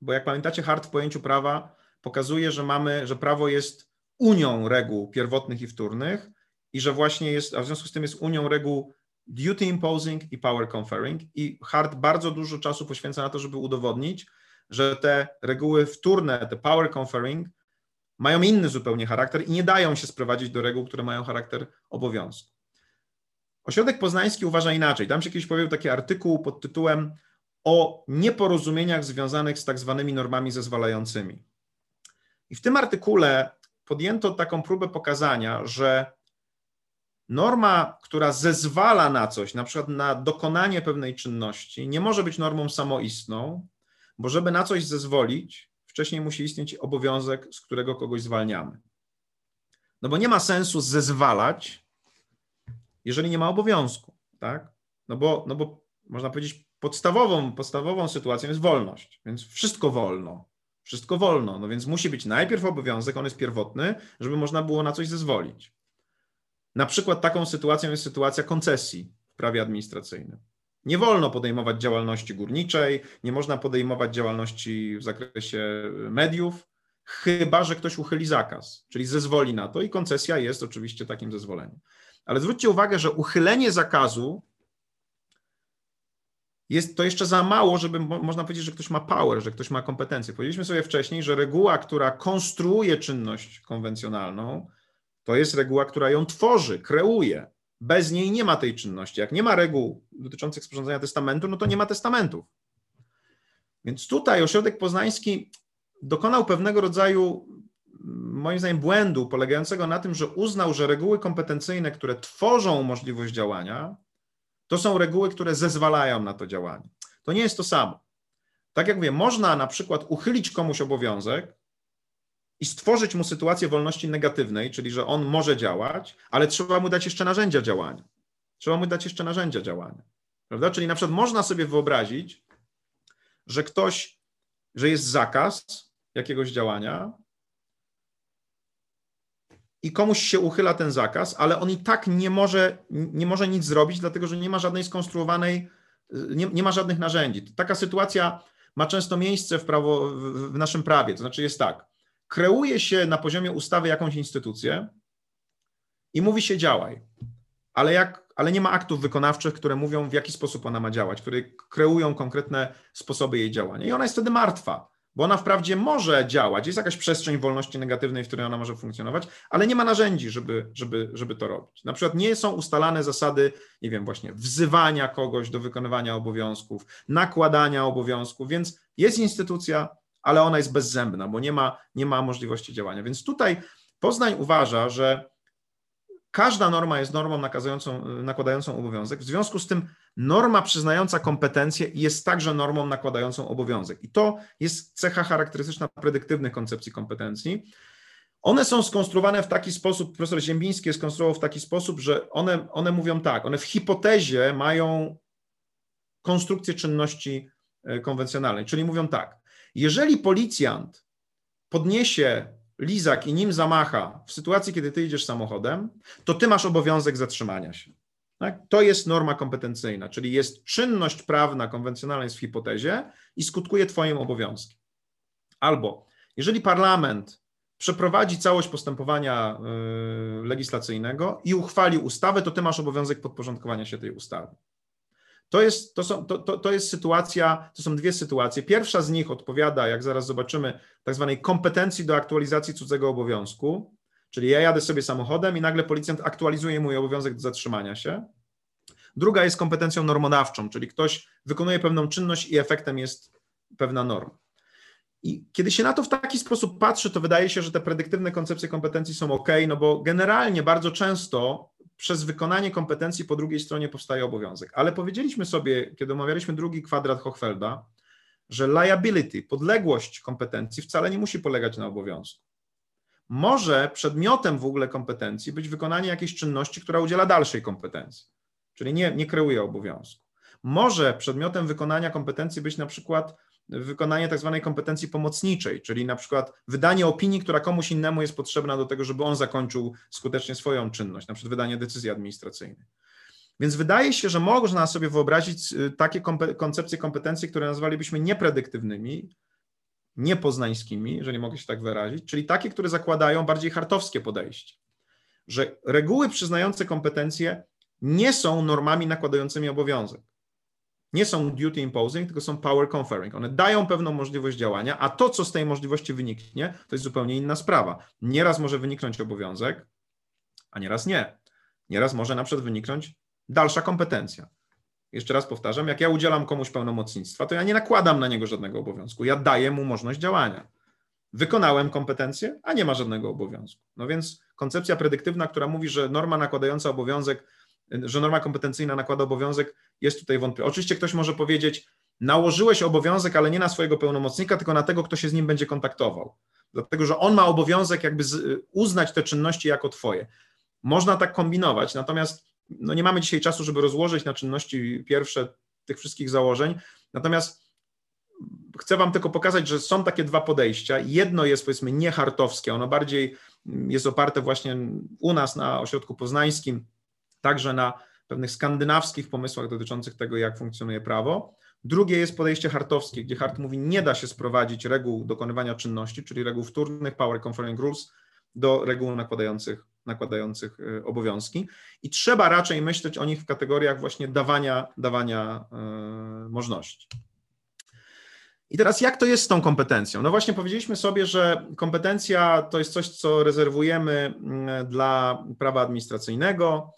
[SPEAKER 2] bo jak pamiętacie, Hart w pojęciu prawa pokazuje, że mamy, że prawo jest unią reguł pierwotnych i wtórnych i że właśnie jest, a w związku z tym jest unią reguł duty imposing i power conferring i Hart bardzo dużo czasu poświęca na to, żeby udowodnić, że te reguły wtórne, te power conferring mają inny zupełnie charakter i nie dają się sprowadzić do reguł, które mają charakter obowiązku. Ośrodek Poznański uważa inaczej. Tam się kiedyś pojawił taki artykuł pod tytułem o nieporozumieniach związanych z tak zwanymi normami zezwalającymi. I w tym artykule podjęto taką próbę pokazania, że norma, która zezwala na coś, na przykład na dokonanie pewnej czynności, nie może być normą samoistną, bo żeby na coś zezwolić, wcześniej musi istnieć obowiązek, z którego kogoś zwalniamy. No bo nie ma sensu zezwalać, jeżeli nie ma obowiązku, tak? No bo, no bo można powiedzieć, podstawową, podstawową sytuacją jest wolność, więc wszystko wolno. Wszystko wolno, no więc musi być najpierw obowiązek, on jest pierwotny, żeby można było na coś zezwolić. Na przykład taką sytuacją jest sytuacja koncesji w prawie administracyjnym. Nie wolno podejmować działalności górniczej, nie można podejmować działalności w zakresie mediów, chyba że ktoś uchyli zakaz, czyli zezwoli na to i koncesja jest oczywiście takim zezwoleniem. Ale zwróćcie uwagę, że uchylenie zakazu jest to jeszcze za mało, żeby można powiedzieć, że ktoś ma power, że ktoś ma kompetencje. Powiedzieliśmy sobie wcześniej, że reguła, która konstruuje czynność konwencjonalną, to jest reguła, która ją tworzy, kreuje. Bez niej nie ma tej czynności. Jak nie ma reguł dotyczących sporządzenia testamentu, no to nie ma testamentów. Więc tutaj ośrodek poznański dokonał pewnego rodzaju, moim zdaniem, błędu polegającego na tym, że uznał, że reguły kompetencyjne, które tworzą możliwość działania, to są reguły, które zezwalają na to działanie. To nie jest to samo. Tak jak mówię, można na przykład uchylić komuś obowiązek i stworzyć mu sytuację wolności negatywnej, czyli że on może działać, ale trzeba mu dać jeszcze narzędzia działania. Trzeba mu dać jeszcze narzędzia działania. Prawda? Czyli na przykład można sobie wyobrazić, że ktoś, że jest zakaz jakiegoś działania, i komuś się uchyla ten zakaz, ale on i tak nie może, nie może nic zrobić, dlatego że nie ma żadnej skonstruowanej, nie, nie ma żadnych narzędzi. Taka sytuacja ma często miejsce w, prawo, w naszym prawie. To znaczy jest tak, kreuje się na poziomie ustawy jakąś instytucję i mówi się działaj, ale, jak, ale nie ma aktów wykonawczych, które mówią w jaki sposób ona ma działać, które kreują konkretne sposoby jej działania. I ona jest wtedy martwa bo ona wprawdzie może działać, jest jakaś przestrzeń wolności negatywnej, w której ona może funkcjonować, ale nie ma narzędzi, żeby, żeby, żeby to robić. Na przykład nie są ustalane zasady, nie wiem, właśnie wzywania kogoś do wykonywania obowiązków, nakładania obowiązków, więc jest instytucja, ale ona jest bezzębna, bo nie ma, nie ma możliwości działania. Więc tutaj Poznań uważa, że każda norma jest normą nakazującą, nakładającą obowiązek, w związku z tym norma przyznająca kompetencje jest także normą nakładającą obowiązek. I to jest cecha charakterystyczna predyktywnych koncepcji kompetencji. One są skonstruowane w taki sposób, profesor Ziembiński je skonstruował w taki sposób, że one, one mówią tak, one w hipotezie mają konstrukcję czynności e, konwencjonalnej, czyli mówią tak, jeżeli policjant podniesie lizak i nim zamacha w sytuacji, kiedy ty idziesz samochodem, to ty masz obowiązek zatrzymania się. Tak? To jest norma kompetencyjna, czyli jest czynność prawna konwencjonalna jest w hipotezie i skutkuje Twoim obowiązkiem. Albo jeżeli parlament przeprowadzi całość postępowania y, legislacyjnego i uchwali ustawę, to Ty masz obowiązek podporządkowania się tej ustawy. To jest, to, są, to, to, to jest sytuacja, to są dwie sytuacje. Pierwsza z nich odpowiada, jak zaraz zobaczymy, tak zwanej kompetencji do aktualizacji cudzego obowiązku, czyli ja jadę sobie samochodem i nagle policjant aktualizuje mój obowiązek do zatrzymania się. Druga jest kompetencją normodawczą, czyli ktoś wykonuje pewną czynność i efektem jest pewna norma. I kiedy się na to w taki sposób patrzy, to wydaje się, że te predyktywne koncepcje kompetencji są ok, no bo generalnie bardzo często przez wykonanie kompetencji po drugiej stronie powstaje obowiązek. Ale powiedzieliśmy sobie, kiedy omawialiśmy drugi kwadrat Hochfelda, że liability, podległość kompetencji wcale nie musi polegać na obowiązku. Może przedmiotem w ogóle kompetencji być wykonanie jakiejś czynności, która udziela dalszej kompetencji, czyli nie, nie kreuje obowiązku. Może przedmiotem wykonania kompetencji być na przykład wykonanie tak zwanej kompetencji pomocniczej, czyli na przykład wydanie opinii, która komuś innemu jest potrzebna do tego, żeby on zakończył skutecznie swoją czynność, na przykład wydanie decyzji administracyjnej. Więc wydaje się, że można sobie wyobrazić y, takie koncepcje kompetencji, które nazwalibyśmy niepredyktywnymi, niepoznańskimi, jeżeli mogę się tak wyrazić, czyli takie, które zakładają bardziej hartowskie podejście, że reguły przyznające kompetencje nie są normami nakładającymi obowiązek nie są duty imposing, tylko są power conferring. One dają pewną możliwość działania, a to, co z tej możliwości wyniknie, to jest zupełnie inna sprawa. Nieraz może wyniknąć obowiązek, a nieraz nie. Nieraz może na przykład wyniknąć dalsza kompetencja. Jeszcze raz powtarzam, jak ja udzielam komuś pełnomocnictwa, to ja nie nakładam na niego żadnego obowiązku, ja daję mu możliwość działania. Wykonałem kompetencję, a nie ma żadnego obowiązku. No więc koncepcja predyktywna, która mówi, że norma nakładająca obowiązek że norma kompetencyjna nakłada obowiązek, jest tutaj wątpliwe. Oczywiście ktoś może powiedzieć, nałożyłeś obowiązek, ale nie na swojego pełnomocnika, tylko na tego, kto się z nim będzie kontaktował. Dlatego, że on ma obowiązek jakby uznać te czynności jako twoje. Można tak kombinować, natomiast no nie mamy dzisiaj czasu, żeby rozłożyć na czynności pierwsze tych wszystkich założeń. Natomiast chcę Wam tylko pokazać, że są takie dwa podejścia. Jedno jest powiedzmy niehartowskie, ono bardziej jest oparte właśnie u nas na ośrodku poznańskim, także na pewnych skandynawskich pomysłach dotyczących tego, jak funkcjonuje prawo. Drugie jest podejście hartowskie, gdzie Hart mówi, nie da się sprowadzić reguł dokonywania czynności, czyli reguł wtórnych, power conferring rules, do reguł nakładających, nakładających y, obowiązki. I trzeba raczej myśleć o nich w kategoriach właśnie dawania, dawania yy, możności. I teraz jak to jest z tą kompetencją? No właśnie powiedzieliśmy sobie, że kompetencja to jest coś, co rezerwujemy mm, dla prawa administracyjnego,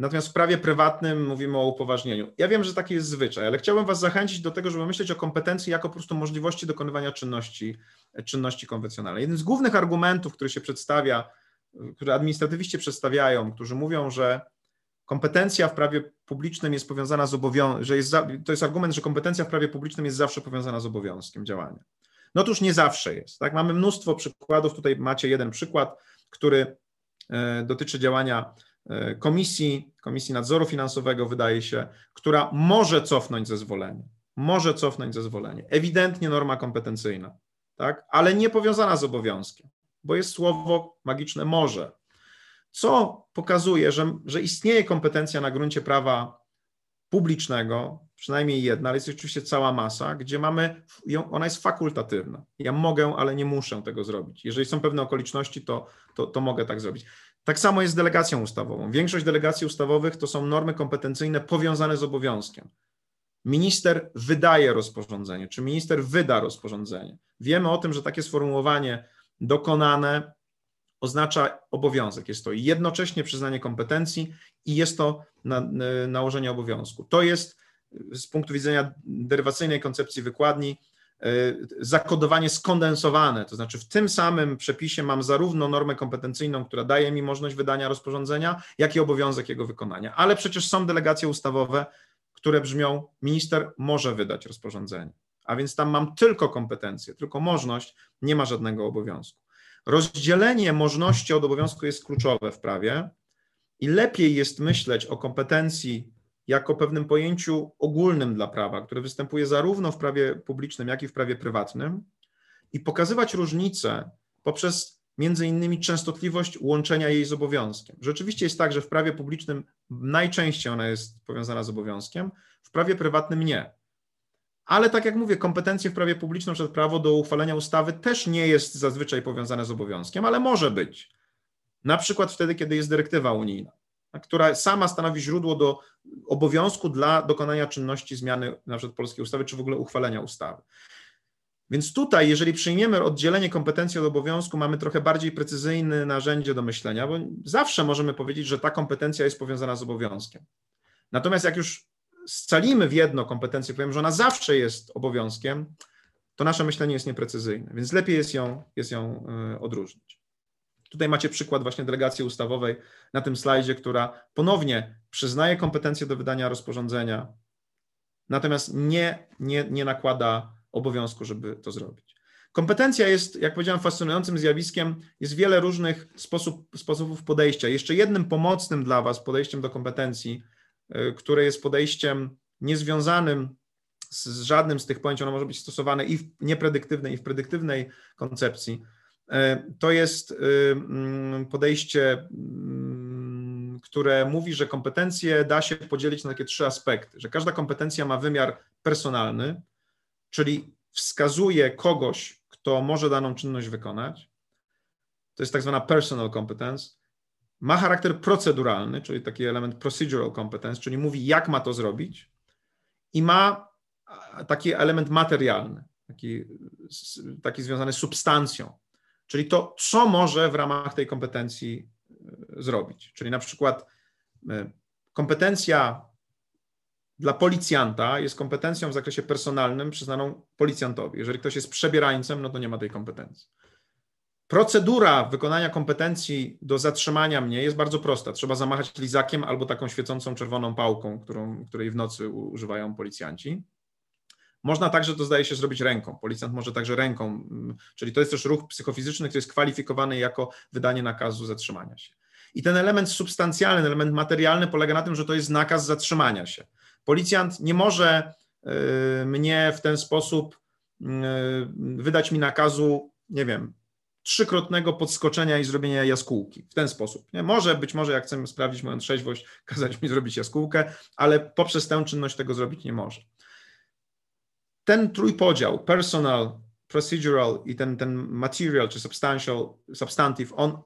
[SPEAKER 2] Natomiast w prawie prywatnym mówimy o upoważnieniu. Ja wiem, że taki jest zwyczaj, ale chciałbym Was zachęcić do tego, żeby myśleć o kompetencji jako po prostu możliwości dokonywania czynności, czynności konwencjonalnej. Jeden z głównych argumentów, który się przedstawia, które administratywiści przedstawiają, którzy mówią, że kompetencja w prawie publicznym jest powiązana z obowiązkiem, że jest, to jest argument, że kompetencja w prawie publicznym jest zawsze powiązana z obowiązkiem działania. No otóż nie zawsze jest. Tak? Mamy mnóstwo przykładów, tutaj macie jeden przykład, który e, dotyczy działania komisji, Komisji Nadzoru Finansowego, wydaje się, która może cofnąć zezwolenie. Może cofnąć zezwolenie. Ewidentnie norma kompetencyjna, tak? ale nie powiązana z obowiązkiem, bo jest słowo magiczne może. Co pokazuje, że, że istnieje kompetencja na gruncie prawa publicznego, przynajmniej jedna, ale jest oczywiście cała masa, gdzie mamy, ona jest fakultatywna. Ja mogę, ale nie muszę tego zrobić. Jeżeli są pewne okoliczności, to, to, to mogę tak zrobić. Tak samo jest z delegacją ustawową. Większość delegacji ustawowych to są normy kompetencyjne powiązane z obowiązkiem. Minister wydaje rozporządzenie, czy minister wyda rozporządzenie. Wiemy o tym, że takie sformułowanie dokonane oznacza obowiązek. Jest to jednocześnie przyznanie kompetencji i jest to na, nałożenie obowiązku. To jest z punktu widzenia derywacyjnej koncepcji wykładni E, zakodowanie skondensowane, to znaczy w tym samym przepisie mam zarówno normę kompetencyjną, która daje mi możliwość wydania rozporządzenia, jak i obowiązek jego wykonania. Ale przecież są delegacje ustawowe, które brzmią: minister może wydać rozporządzenie. A więc tam mam tylko kompetencje, tylko możliwość, nie ma żadnego obowiązku. Rozdzielenie możliwości od obowiązku jest kluczowe w prawie i lepiej jest myśleć o kompetencji jako pewnym pojęciu ogólnym dla prawa, które występuje zarówno w prawie publicznym, jak i w prawie prywatnym, i pokazywać różnice poprzez między innymi częstotliwość łączenia jej z obowiązkiem. Rzeczywiście jest tak, że w prawie publicznym najczęściej ona jest powiązana z obowiązkiem, w prawie prywatnym nie. Ale tak jak mówię, kompetencje w prawie publicznym, przed prawo do uchwalenia ustawy też nie jest zazwyczaj powiązane z obowiązkiem, ale może być. Na przykład wtedy, kiedy jest dyrektywa unijna. Która sama stanowi źródło do obowiązku dla dokonania czynności zmiany na przykład polskiej ustawy, czy w ogóle uchwalenia ustawy. Więc tutaj, jeżeli przyjmiemy oddzielenie kompetencji od obowiązku, mamy trochę bardziej precyzyjne narzędzie do myślenia, bo zawsze możemy powiedzieć, że ta kompetencja jest powiązana z obowiązkiem. Natomiast jak już scalimy w jedno kompetencję, powiem, że ona zawsze jest obowiązkiem, to nasze myślenie jest nieprecyzyjne, więc lepiej jest ją, jest ją y, odróżnić. Tutaj macie przykład właśnie delegacji ustawowej na tym slajdzie, która ponownie przyznaje kompetencje do wydania rozporządzenia, natomiast nie, nie, nie nakłada obowiązku, żeby to zrobić. Kompetencja jest, jak powiedziałem, fascynującym zjawiskiem. Jest wiele różnych sposób, sposobów podejścia. Jeszcze jednym pomocnym dla Was podejściem do kompetencji, y, które jest podejściem niezwiązanym z, z żadnym z tych pojęć, ono może być stosowane i w niepredyktywnej, i w predyktywnej koncepcji, to jest y, mm, podejście, mm, które mówi, że kompetencje da się podzielić na takie trzy aspekty, że każda kompetencja ma wymiar personalny, czyli wskazuje kogoś, kto może daną czynność wykonać. To jest tak zwana personal competence. Ma charakter proceduralny, czyli taki element procedural competence, czyli mówi, jak ma to zrobić. I ma taki element materialny, taki, taki związany z substancją, czyli to, co może w ramach tej kompetencji e, zrobić. Czyli na przykład e, kompetencja dla policjanta jest kompetencją w zakresie personalnym przyznaną policjantowi. Jeżeli ktoś jest przebierańcem, no to nie ma tej kompetencji. Procedura wykonania kompetencji do zatrzymania mnie jest bardzo prosta. Trzeba zamachać lizakiem albo taką świecącą czerwoną pałką, którą, której w nocy używają policjanci. Można także to zdaje się zrobić ręką. Policjant może także ręką, mm, czyli to jest też ruch psychofizyczny, który jest kwalifikowany jako wydanie nakazu zatrzymania się. I ten element substancjalny, element materialny polega na tym, że to jest nakaz zatrzymania się. Policjant nie może y, mnie w ten sposób y, wydać mi nakazu, nie wiem, trzykrotnego podskoczenia i zrobienia jaskółki w ten sposób. Nie? Może, być może jak chcemy sprawdzić moją trzeźwość, kazać mi zrobić jaskółkę, ale poprzez tę czynność tego zrobić nie może. Ten trójpodział, personal, procedural i ten, ten material czy substantial, substantive, on,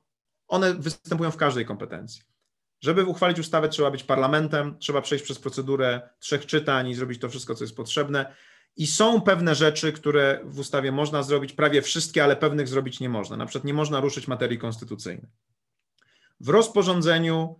[SPEAKER 2] one występują w każdej kompetencji. Żeby uchwalić ustawę, trzeba być parlamentem, trzeba przejść przez procedurę trzech czytań i zrobić to wszystko, co jest potrzebne. I są pewne rzeczy, które w ustawie można zrobić, prawie wszystkie, ale pewnych zrobić nie można. Na przykład nie można ruszyć materii konstytucyjnej. W rozporządzeniu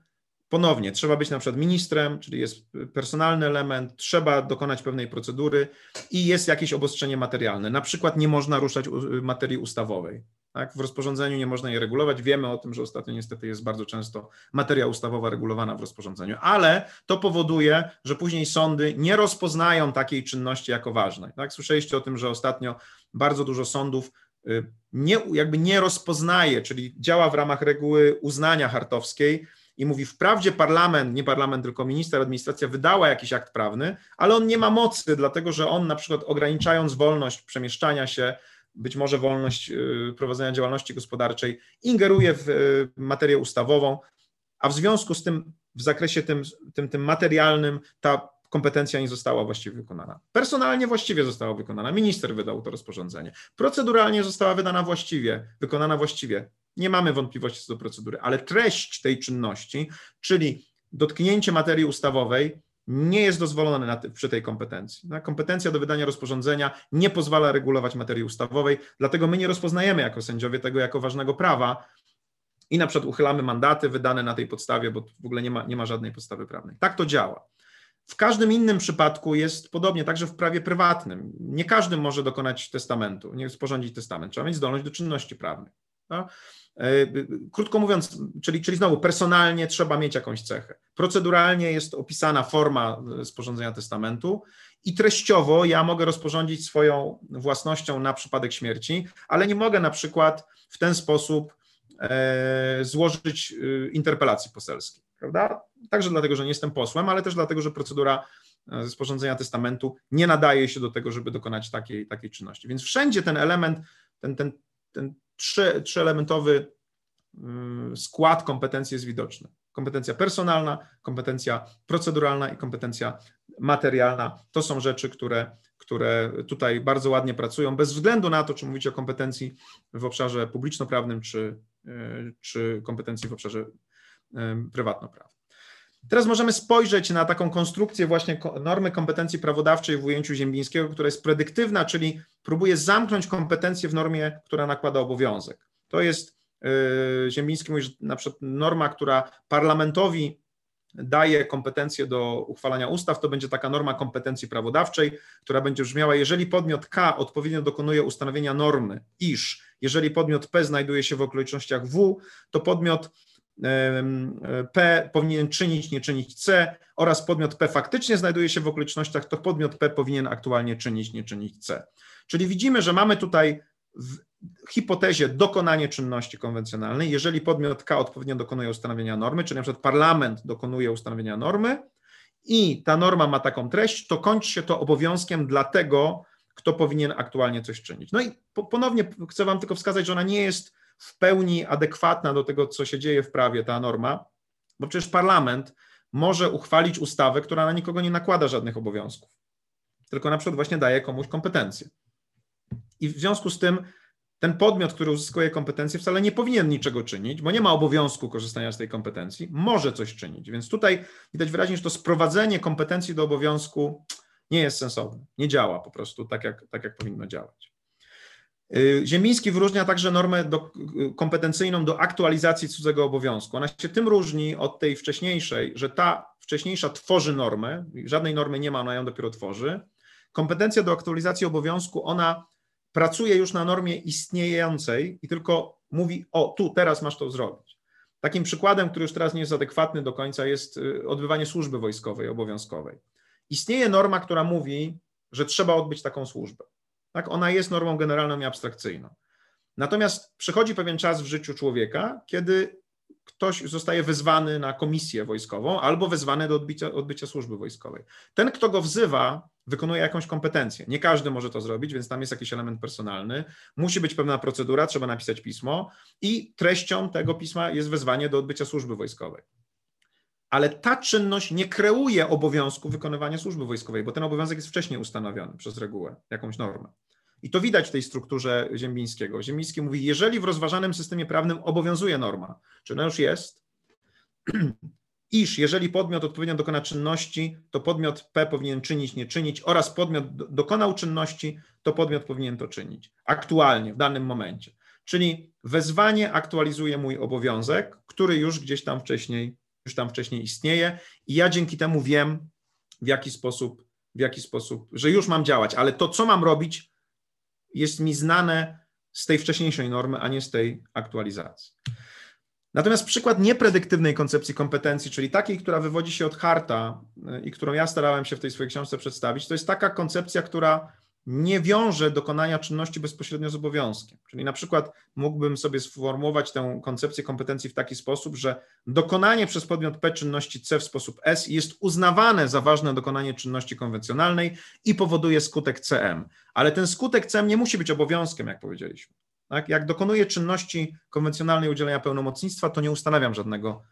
[SPEAKER 2] ponownie trzeba być na przykład ministrem, czyli jest personalny element, trzeba dokonać pewnej procedury i jest jakieś obostrzenie materialne. Na przykład nie można ruszać materii ustawowej. Tak? W rozporządzeniu nie można je regulować. Wiemy o tym, że ostatnio niestety jest bardzo często materia ustawowa regulowana w rozporządzeniu, ale to powoduje, że później sądy nie rozpoznają takiej czynności jako ważnej. Tak? Słyszeliście o tym, że ostatnio bardzo dużo sądów y, nie, jakby nie rozpoznaje, czyli działa w ramach reguły uznania hartowskiej i mówi, wprawdzie parlament, nie parlament, tylko minister, administracja wydała jakiś akt prawny, ale on nie ma mocy, dlatego że on na przykład ograniczając wolność przemieszczania się, być może wolność y, prowadzenia działalności gospodarczej, ingeruje w y, materię ustawową, a w związku z tym w zakresie tym, tym, tym materialnym ta kompetencja nie została właściwie wykonana. Personalnie właściwie została wykonana, minister wydał to rozporządzenie. Proceduralnie została wydana właściwie, wykonana właściwie. Nie mamy wątpliwości co do procedury, ale treść tej czynności, czyli dotknięcie materii ustawowej, nie jest dozwolone na, przy tej kompetencji. Kompetencja do wydania rozporządzenia nie pozwala regulować materii ustawowej, dlatego my nie rozpoznajemy jako sędziowie tego jako ważnego prawa i na przykład uchylamy mandaty wydane na tej podstawie, bo w ogóle nie ma, nie ma żadnej podstawy prawnej. Tak to działa. W każdym innym przypadku jest podobnie, także w prawie prywatnym. Nie każdy może dokonać testamentu, nie sporządzić testament. Trzeba mieć zdolność do czynności prawnej. No? Krótko mówiąc, czyli, czyli znowu personalnie trzeba mieć jakąś cechę. Proceduralnie jest opisana forma e, sporządzenia testamentu i treściowo ja mogę rozporządzić swoją własnością na przypadek śmierci, ale nie mogę na przykład w ten sposób e, złożyć interpelacji poselskiej, prawda? Także dlatego, że nie jestem posłem, ale też dlatego, że procedura sporządzenia testamentu nie nadaje się do tego, żeby dokonać takiej, takiej czynności. Więc wszędzie ten element, ten, ten, ten trzy, trzyelementowy mm, skład kompetencji jest widoczny. Kompetencja personalna, kompetencja proceduralna i kompetencja materialna to są rzeczy, które, które tutaj bardzo ładnie pracują, bez względu na to, czy mówicie o kompetencji w obszarze publiczno-prawnym, czy, e, czy kompetencji w obszarze prywatno-prawnym. Teraz możemy spojrzeć na taką konstrukcję właśnie normy kompetencji prawodawczej w ujęciu Ziembińskiego, która jest predyktywna, czyli próbuje zamknąć kompetencje w normie, która nakłada obowiązek. To jest, yy, Ziembiński mówi, że na przykład norma, która parlamentowi daje kompetencje do uchwalania ustaw, to będzie taka norma kompetencji prawodawczej, która będzie brzmiała, jeżeli podmiot K odpowiednio dokonuje ustanowienia normy, iż jeżeli podmiot P znajduje się w okolicznościach W, to podmiot P powinien czynić, nie czynić C oraz podmiot P faktycznie znajduje się w okolicznościach, to podmiot P powinien aktualnie czynić, nie czynić C. Czyli widzimy, że mamy tutaj w hipotezie dokonanie czynności konwencjonalnej, jeżeli podmiot K odpowiednio dokonuje ustanowienia normy, czyli na przykład parlament dokonuje ustanowienia normy i ta norma ma taką treść, to kończy się to obowiązkiem dla tego, kto powinien aktualnie coś czynić. No i ponownie chcę Wam tylko wskazać, że ona nie jest w pełni adekwatna do tego, co się dzieje w prawie, ta norma, bo przecież parlament może uchwalić ustawę, która na nikogo nie nakłada żadnych obowiązków, tylko na przykład właśnie daje komuś kompetencje. I w związku z tym ten podmiot, który uzyskuje kompetencje, wcale nie powinien niczego czynić, bo nie ma obowiązku korzystania z tej kompetencji, może coś czynić. Więc tutaj widać wyraźnie, że to sprowadzenie kompetencji do obowiązku nie jest sensowne, nie działa po prostu tak, jak, tak jak powinno działać. Y, Ziemiński wyróżnia także normę do, kompetencyjną do aktualizacji cudzego obowiązku. Ona się tym różni od tej wcześniejszej, że ta wcześniejsza tworzy normę, żadnej normy nie ma, ona ją dopiero tworzy. Kompetencja do aktualizacji obowiązku, ona pracuje już na normie istniejącej i tylko mówi: O, tu, teraz masz to zrobić. Takim przykładem, który już teraz nie jest adekwatny do końca, jest y, odbywanie służby wojskowej obowiązkowej. Istnieje norma, która mówi, że trzeba odbyć taką służbę. Tak? Ona jest normą generalną i abstrakcyjną. Natomiast przychodzi pewien czas w życiu człowieka, kiedy ktoś zostaje wezwany na komisję wojskową albo wezwany do odbycia, odbycia służby wojskowej. Ten, kto go wzywa, wykonuje jakąś kompetencję. Nie każdy może to zrobić, więc tam jest jakiś element personalny. Musi być pewna procedura, trzeba napisać pismo i treścią tego pisma jest wezwanie do odbycia służby wojskowej. Ale ta czynność nie kreuje obowiązku wykonywania służby wojskowej, bo ten obowiązek jest wcześniej ustanowiony przez regułę, jakąś normę. I to widać w tej strukturze Ziembińskiego. Ziembiński mówi, jeżeli w rozważanym systemie prawnym obowiązuje norma, czy ona już jest, iż jeżeli podmiot odpowiednio dokona czynności, to podmiot P powinien czynić, nie czynić oraz podmiot dokonał czynności, to podmiot powinien to czynić aktualnie, w danym momencie. Czyli wezwanie aktualizuje mój obowiązek, który już gdzieś tam wcześniej, już tam wcześniej istnieje i ja dzięki temu wiem, w jaki sposób, w jaki sposób, że już mam działać, ale to, co mam robić, jest mi znane z tej wcześniejszej normy, a nie z tej aktualizacji. Natomiast przykład niepredyktywnej koncepcji kompetencji, czyli takiej, która wywodzi się od Harta y, i którą ja starałem się w tej swojej książce przedstawić, to jest taka koncepcja, która nie wiąże dokonania czynności bezpośrednio z obowiązkiem. Czyli na przykład mógłbym sobie sformułować tę koncepcję kompetencji w taki sposób, że dokonanie przez podmiot P czynności C w sposób S jest uznawane za ważne dokonanie czynności konwencjonalnej i powoduje skutek CM. Ale ten skutek CM nie musi być obowiązkiem, jak powiedzieliśmy. Tak? Jak dokonuję czynności konwencjonalnej udzielenia pełnomocnictwa, to nie ustanawiam żadnego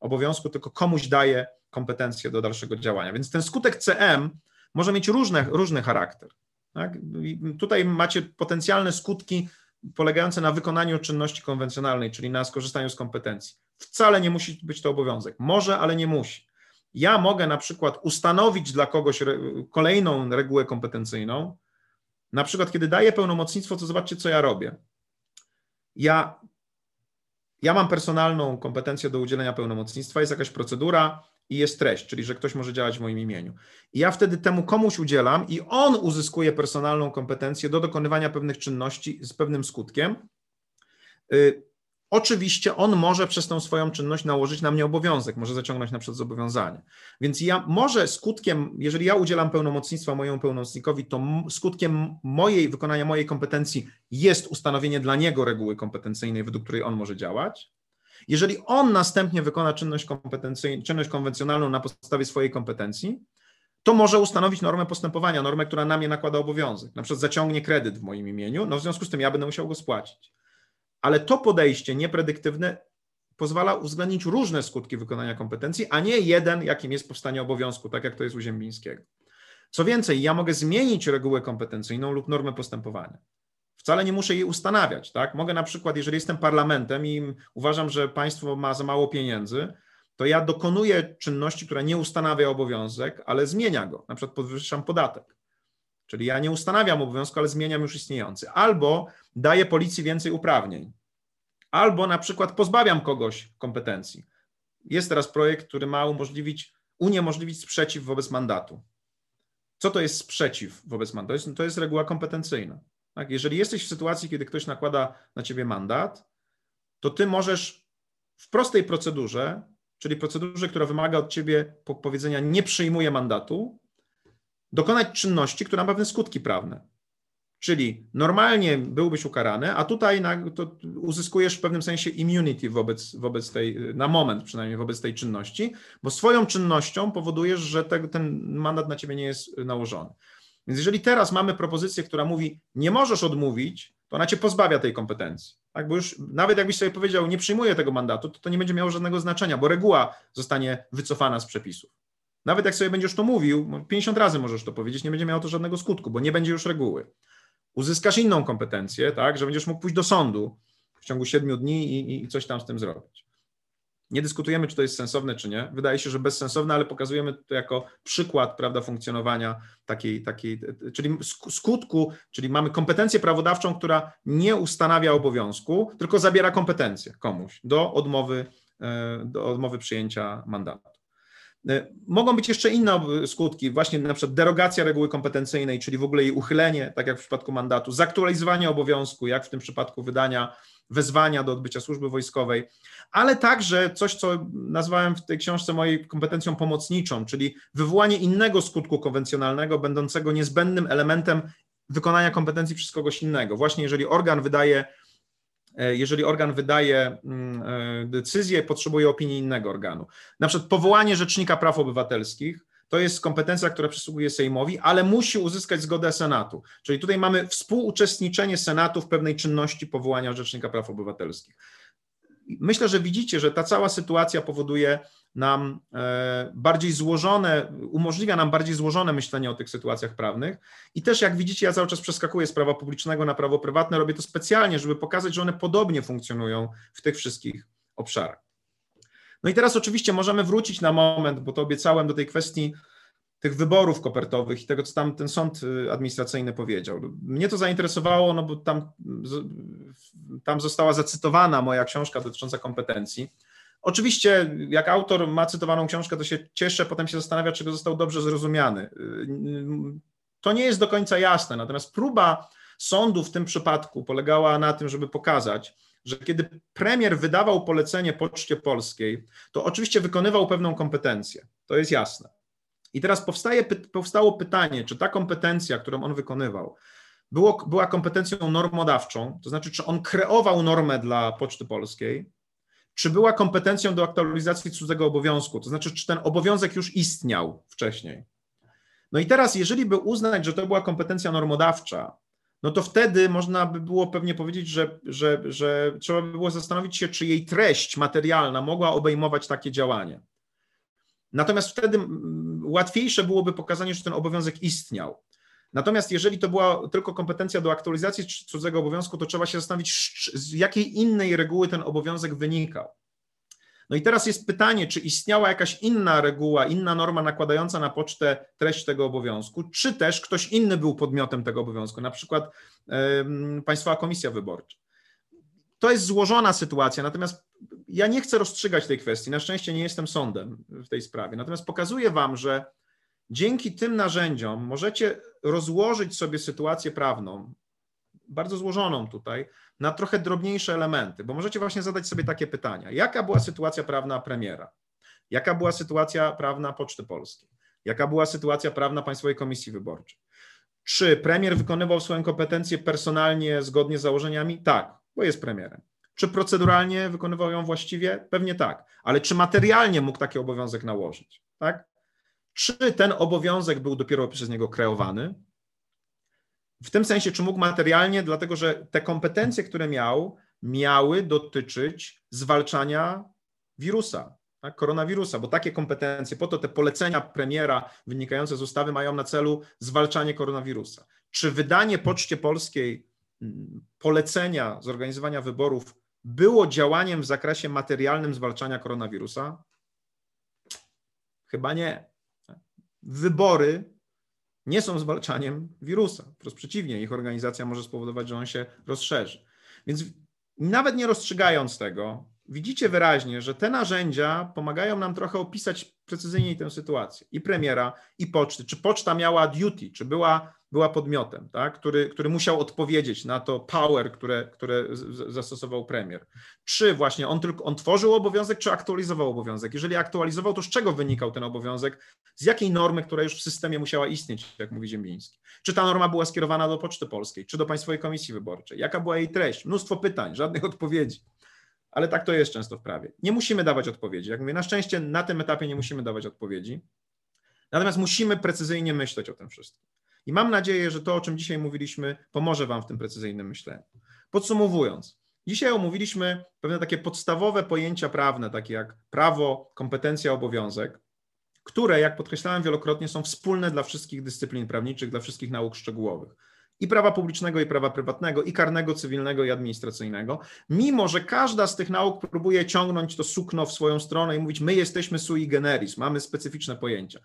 [SPEAKER 2] obowiązku, tylko komuś daję kompetencje do dalszego działania. Więc ten skutek CM może mieć różne, różny charakter. Tak? tutaj macie potencjalne skutki polegające na wykonaniu czynności konwencjonalnej, czyli na skorzystaniu z kompetencji. Wcale nie musi być to obowiązek. Może, ale nie musi. Ja mogę na przykład ustanowić dla kogoś re kolejną regułę kompetencyjną. Na przykład, kiedy daję pełnomocnictwo, to zobaczcie, co ja robię. Ja, ja mam personalną kompetencję do udzielenia pełnomocnictwa, jest jakaś procedura, i jest treść, czyli że ktoś może działać w moim imieniu. I ja wtedy temu komuś udzielam i on uzyskuje personalną kompetencję do dokonywania pewnych czynności z pewnym skutkiem. Y, oczywiście on może przez tą swoją czynność nałożyć na mnie obowiązek, może zaciągnąć na przykład zobowiązanie. Więc ja może skutkiem, jeżeli ja udzielam pełnomocnictwa mojemu pełnomocnikowi, to skutkiem mojej, wykonania mojej kompetencji jest ustanowienie dla niego reguły kompetencyjnej, według której on może działać. Jeżeli on następnie wykona czynność, czynność konwencjonalną na podstawie swojej kompetencji, to może ustanowić normę postępowania, normę, która na mnie nakłada obowiązek. Na przykład zaciągnie kredyt w moim imieniu, no w związku z tym ja będę musiał go spłacić. Ale to podejście niepredyktywne pozwala uwzględnić różne skutki wykonania kompetencji, a nie jeden, jakim jest powstanie obowiązku, tak jak to jest u Ziembińskiego. Co więcej, ja mogę zmienić regułę kompetencyjną lub normę postępowania. Wcale nie muszę jej ustanawiać, tak? Mogę na przykład, jeżeli jestem parlamentem i uważam, że państwo ma za mało pieniędzy, to ja dokonuję czynności, która nie ustanawia obowiązek, ale zmienia go. Na przykład podwyższam podatek. Czyli ja nie ustanawiam obowiązku, ale zmieniam już istniejący. Albo daję policji więcej uprawnień. Albo na przykład pozbawiam kogoś kompetencji. Jest teraz projekt, który ma umożliwić, uniemożliwić sprzeciw wobec mandatu. Co to jest sprzeciw wobec mandatu? To jest, to jest reguła kompetencyjna. Tak? Jeżeli jesteś w sytuacji, kiedy ktoś nakłada na ciebie mandat, to ty możesz w prostej procedurze, czyli procedurze, która wymaga od ciebie powiedzenia nie przyjmuję mandatu, dokonać czynności, która ma pewne skutki prawne. Czyli normalnie byłbyś ukarany, a tutaj na, to uzyskujesz w pewnym sensie immunity wobec, wobec tej, na moment przynajmniej wobec tej czynności, bo swoją czynnością powodujesz, że te, ten mandat na ciebie nie jest nałożony. Więc jeżeli teraz mamy propozycję, która mówi, nie możesz odmówić, to ona cię pozbawia tej kompetencji. Tak? Bo już nawet jakbyś sobie powiedział, nie przyjmuję tego mandatu, to to nie będzie miało żadnego znaczenia, bo reguła zostanie wycofana z przepisów. Nawet jak sobie będziesz to mówił, 50 razy możesz to powiedzieć, nie będzie miało to żadnego skutku, bo nie będzie już reguły. Uzyskasz inną kompetencję, tak, że będziesz mógł pójść do sądu w ciągu 7 dni i, i coś tam z tym zrobić. Nie dyskutujemy, czy to jest sensowne, czy nie. Wydaje się, że bezsensowne, ale pokazujemy to jako przykład prawda, funkcjonowania takiej, takiej, czyli skutku, czyli mamy kompetencję prawodawczą, która nie ustanawia obowiązku, tylko zabiera kompetencje komuś do odmowy, e, do odmowy przyjęcia mandatu. E, mogą być jeszcze inne skutki, właśnie na przykład derogacja reguły kompetencyjnej, czyli w ogóle jej uchylenie, tak jak w przypadku mandatu, zaktualizowanie obowiązku, jak w tym przypadku wydania wezwania do odbycia służby wojskowej, ale także coś, co nazwałem w tej książce mojej kompetencją pomocniczą, czyli wywołanie innego skutku konwencjonalnego, będącego niezbędnym elementem wykonania kompetencji przez kogoś innego. Właśnie jeżeli organ wydaje E, jeżeli organ wydaje mm, e, decyzję, potrzebuje opinii innego organu. Na przykład powołanie Rzecznika Praw Obywatelskich to jest kompetencja, która przysługuje Sejmowi, ale musi uzyskać zgodę Senatu. Czyli tutaj mamy współuczestniczenie Senatu w pewnej czynności powołania Rzecznika Praw Obywatelskich. Myślę, że widzicie, że ta cała sytuacja powoduje nam e, bardziej złożone, umożliwia nam bardziej złożone myślenie o tych sytuacjach prawnych. I też, jak widzicie, ja cały czas przeskakuję z prawa publicznego na prawo prywatne. Robię to specjalnie, żeby pokazać, że one podobnie funkcjonują w tych wszystkich obszarach. No i teraz oczywiście możemy wrócić na moment, bo to obiecałem do tej kwestii tych wyborów kopertowych i tego, co tam ten sąd y, administracyjny powiedział. Mnie to zainteresowało, no bo tam, tam została zacytowana moja książka dotycząca kompetencji. Oczywiście, jak autor ma cytowaną książkę, to się cieszę, potem się zastanawia, czy go został dobrze zrozumiany. To nie jest do końca jasne, natomiast próba sądu w tym przypadku polegała na tym, żeby pokazać, że kiedy premier wydawał polecenie Poczcie Polskiej, to oczywiście wykonywał pewną kompetencję. To jest jasne. I teraz powstaje, powstało pytanie, czy ta kompetencja, którą on wykonywał, było, była kompetencją normodawczą, to znaczy, czy on kreował normę dla Poczty Polskiej, czy była kompetencją do aktualizacji cudzego obowiązku, to znaczy, czy ten obowiązek już istniał wcześniej. No i teraz, jeżeli by uznać, że to była kompetencja normodawcza, no to wtedy można by było pewnie powiedzieć, że, że, że trzeba by było zastanowić się, czy jej treść materialna mogła obejmować takie działanie. Natomiast wtedy łatwiejsze byłoby pokazanie, że ten obowiązek istniał. Natomiast jeżeli to była tylko kompetencja do aktualizacji cudzego obowiązku, to trzeba się zastanowić, z jakiej innej reguły ten obowiązek wynikał. No i teraz jest pytanie, czy istniała jakaś inna reguła, inna norma nakładająca na pocztę treść tego obowiązku, czy też ktoś inny był podmiotem tego obowiązku, na przykład y, Państwowa Komisja Wyborcza. To jest złożona sytuacja, natomiast ja nie chcę rozstrzygać tej kwestii. Na szczęście nie jestem sądem w tej sprawie. Natomiast pokazuję Wam, że dzięki tym narzędziom możecie rozłożyć sobie sytuację prawną, bardzo złożoną tutaj, na trochę drobniejsze elementy, bo możecie właśnie zadać sobie takie pytania. Jaka była sytuacja prawna premiera? Jaka była sytuacja prawna Poczty Polskiej? Jaka była sytuacja prawna Państwowej Komisji Wyborczej? Czy premier wykonywał swoją kompetencję personalnie zgodnie z założeniami? Tak, bo jest premierem. Czy proceduralnie wykonywał ją właściwie? Pewnie tak. Ale czy materialnie mógł taki obowiązek nałożyć? Tak? Czy ten obowiązek był dopiero przez niego kreowany? W tym sensie, czy mógł materialnie, dlatego że te kompetencje, które miał, miały dotyczyć zwalczania wirusa, tak, koronawirusa, bo takie kompetencje, po to te polecenia premiera wynikające z ustawy mają na celu zwalczanie koronawirusa. Czy wydanie Poczcie Polskiej mm, polecenia zorganizowania wyborów było działaniem w zakresie materialnym zwalczania koronawirusa? Chyba nie. Wybory nie są zwalczaniem wirusa. Wprost przeciwnie, ich organizacja może spowodować, że on się rozszerzy. Więc nawet nie rozstrzygając tego, widzicie wyraźnie, że te narzędzia pomagają nam trochę opisać precyzyjniej tę sytuację. I premiera, i poczty. Czy poczta miała duty, czy była, była podmiotem, tak? który, który musiał odpowiedzieć na to power, które, które zastosował premier. Czy właśnie on tylko on tworzył obowiązek, czy aktualizował obowiązek? Jeżeli aktualizował, to z czego wynikał ten obowiązek? Z jakiej normy, która już w systemie musiała istnieć, jak mówi Ziembiński? Czy ta norma była skierowana do Poczty Polskiej, czy do Państwowej Komisji Wyborczej? Jaka była jej treść? Mnóstwo pytań, żadnych odpowiedzi ale tak to jest często w prawie. Nie musimy dawać odpowiedzi. Jak mówię, na szczęście na tym etapie nie musimy dawać odpowiedzi, natomiast musimy precyzyjnie myśleć o tym wszystkim. I mam nadzieję, że to, o czym dzisiaj mówiliśmy, pomoże Wam w tym precyzyjnym myśleniu. Podsumowując, dzisiaj omówiliśmy pewne takie podstawowe pojęcia prawne, takie jak prawo, kompetencja, obowiązek, które, jak podkreślałem wielokrotnie, są wspólne dla wszystkich dyscyplin prawniczych, dla wszystkich nauk szczegółowych i prawa publicznego, i prawa prywatnego, i karnego, cywilnego, i administracyjnego, mimo że każda z tych nauk próbuje ciągnąć to sukno w swoją stronę i mówić, my jesteśmy sui generis, mamy specyficzne pojęcia.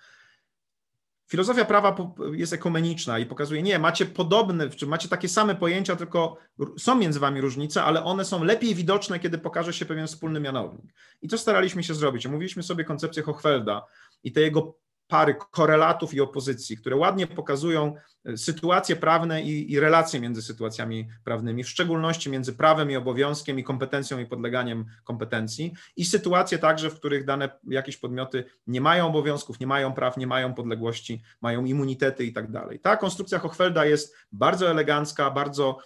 [SPEAKER 2] Filozofia prawa jest ekumeniczna i pokazuje, nie, macie podobne, czy macie takie same pojęcia, tylko są między wami różnice, ale one są lepiej widoczne, kiedy pokaże się pewien wspólny mianownik. I to staraliśmy się zrobić. Omówiliśmy sobie koncepcję Hochfelda i te jego pary korelatów i opozycji, które ładnie pokazują e, sytuacje prawne i, i, relacje między sytuacjami prawnymi, w szczególności między prawem i obowiązkiem i kompetencją i podleganiem kompetencji, i sytuacje także, w których dane jakieś podmioty nie mają obowiązków, nie mają praw, nie mają podległości, mają immunitety i tak dalej. Ta konstrukcja Hochfelda jest bardzo elegancka, bardzo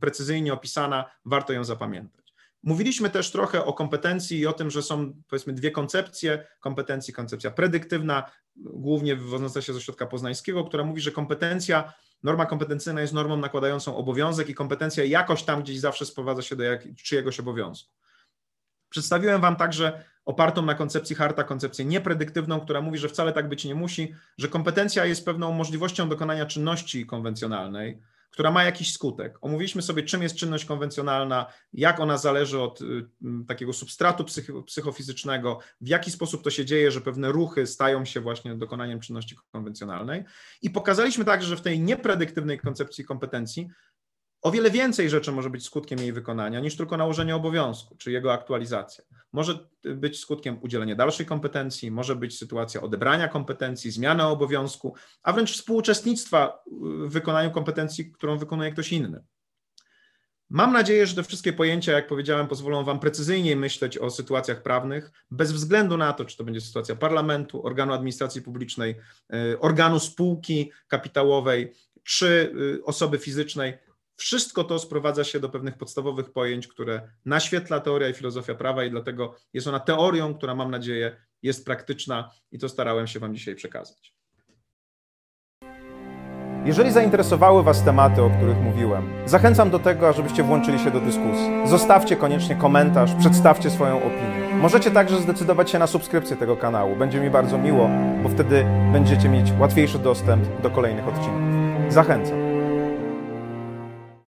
[SPEAKER 2] precyzyjnie opisana, warto ją zapamiętać. Mówiliśmy też trochę o kompetencji i o tym, że są powiedzmy dwie koncepcje kompetencji. Koncepcja predyktywna, głównie wywodząca się ze środka poznańskiego, która mówi, że kompetencja, norma kompetencyjna jest normą nakładającą obowiązek i kompetencja jakoś tam gdzieś zawsze sprowadza się do jak, czyjegoś obowiązku. Przedstawiłem Wam także opartą na koncepcji Harta koncepcję niepredyktywną, która mówi, że wcale tak być nie musi, że kompetencja jest pewną możliwością dokonania czynności konwencjonalnej, która ma jakiś skutek. Omówiliśmy sobie, czym jest czynność konwencjonalna, jak ona zależy od y, takiego substratu psychofizycznego, w jaki sposób to się dzieje, że pewne ruchy stają się właśnie dokonaniem czynności konwencjonalnej. I pokazaliśmy także, że w tej niepredyktywnej koncepcji kompetencji o wiele więcej rzeczy może być skutkiem jej wykonania niż tylko nałożenie obowiązku czy jego aktualizacja. Może być skutkiem udzielenia dalszej kompetencji, może być sytuacja odebrania kompetencji, zmiany obowiązku, a wręcz współuczestnictwa w wykonaniu kompetencji, którą wykonuje ktoś inny. Mam nadzieję, że te wszystkie pojęcia, jak powiedziałem, pozwolą Wam precyzyjniej myśleć o sytuacjach prawnych, bez względu na to, czy to będzie sytuacja parlamentu, organu administracji publicznej, y, organu spółki kapitałowej, czy y, osoby fizycznej. Wszystko to sprowadza się do pewnych podstawowych pojęć, które naświetla teoria i filozofia prawa, i dlatego jest ona teorią, która mam nadzieję jest praktyczna, i to starałem się Wam dzisiaj przekazać.
[SPEAKER 1] Jeżeli zainteresowały Was tematy, o których mówiłem, zachęcam do tego, ażebyście włączyli się do dyskusji. Zostawcie koniecznie komentarz, przedstawcie swoją opinię. Możecie także zdecydować się na subskrypcję tego kanału. Będzie mi bardzo miło, bo wtedy będziecie mieć łatwiejszy dostęp do kolejnych odcinków. Zachęcam.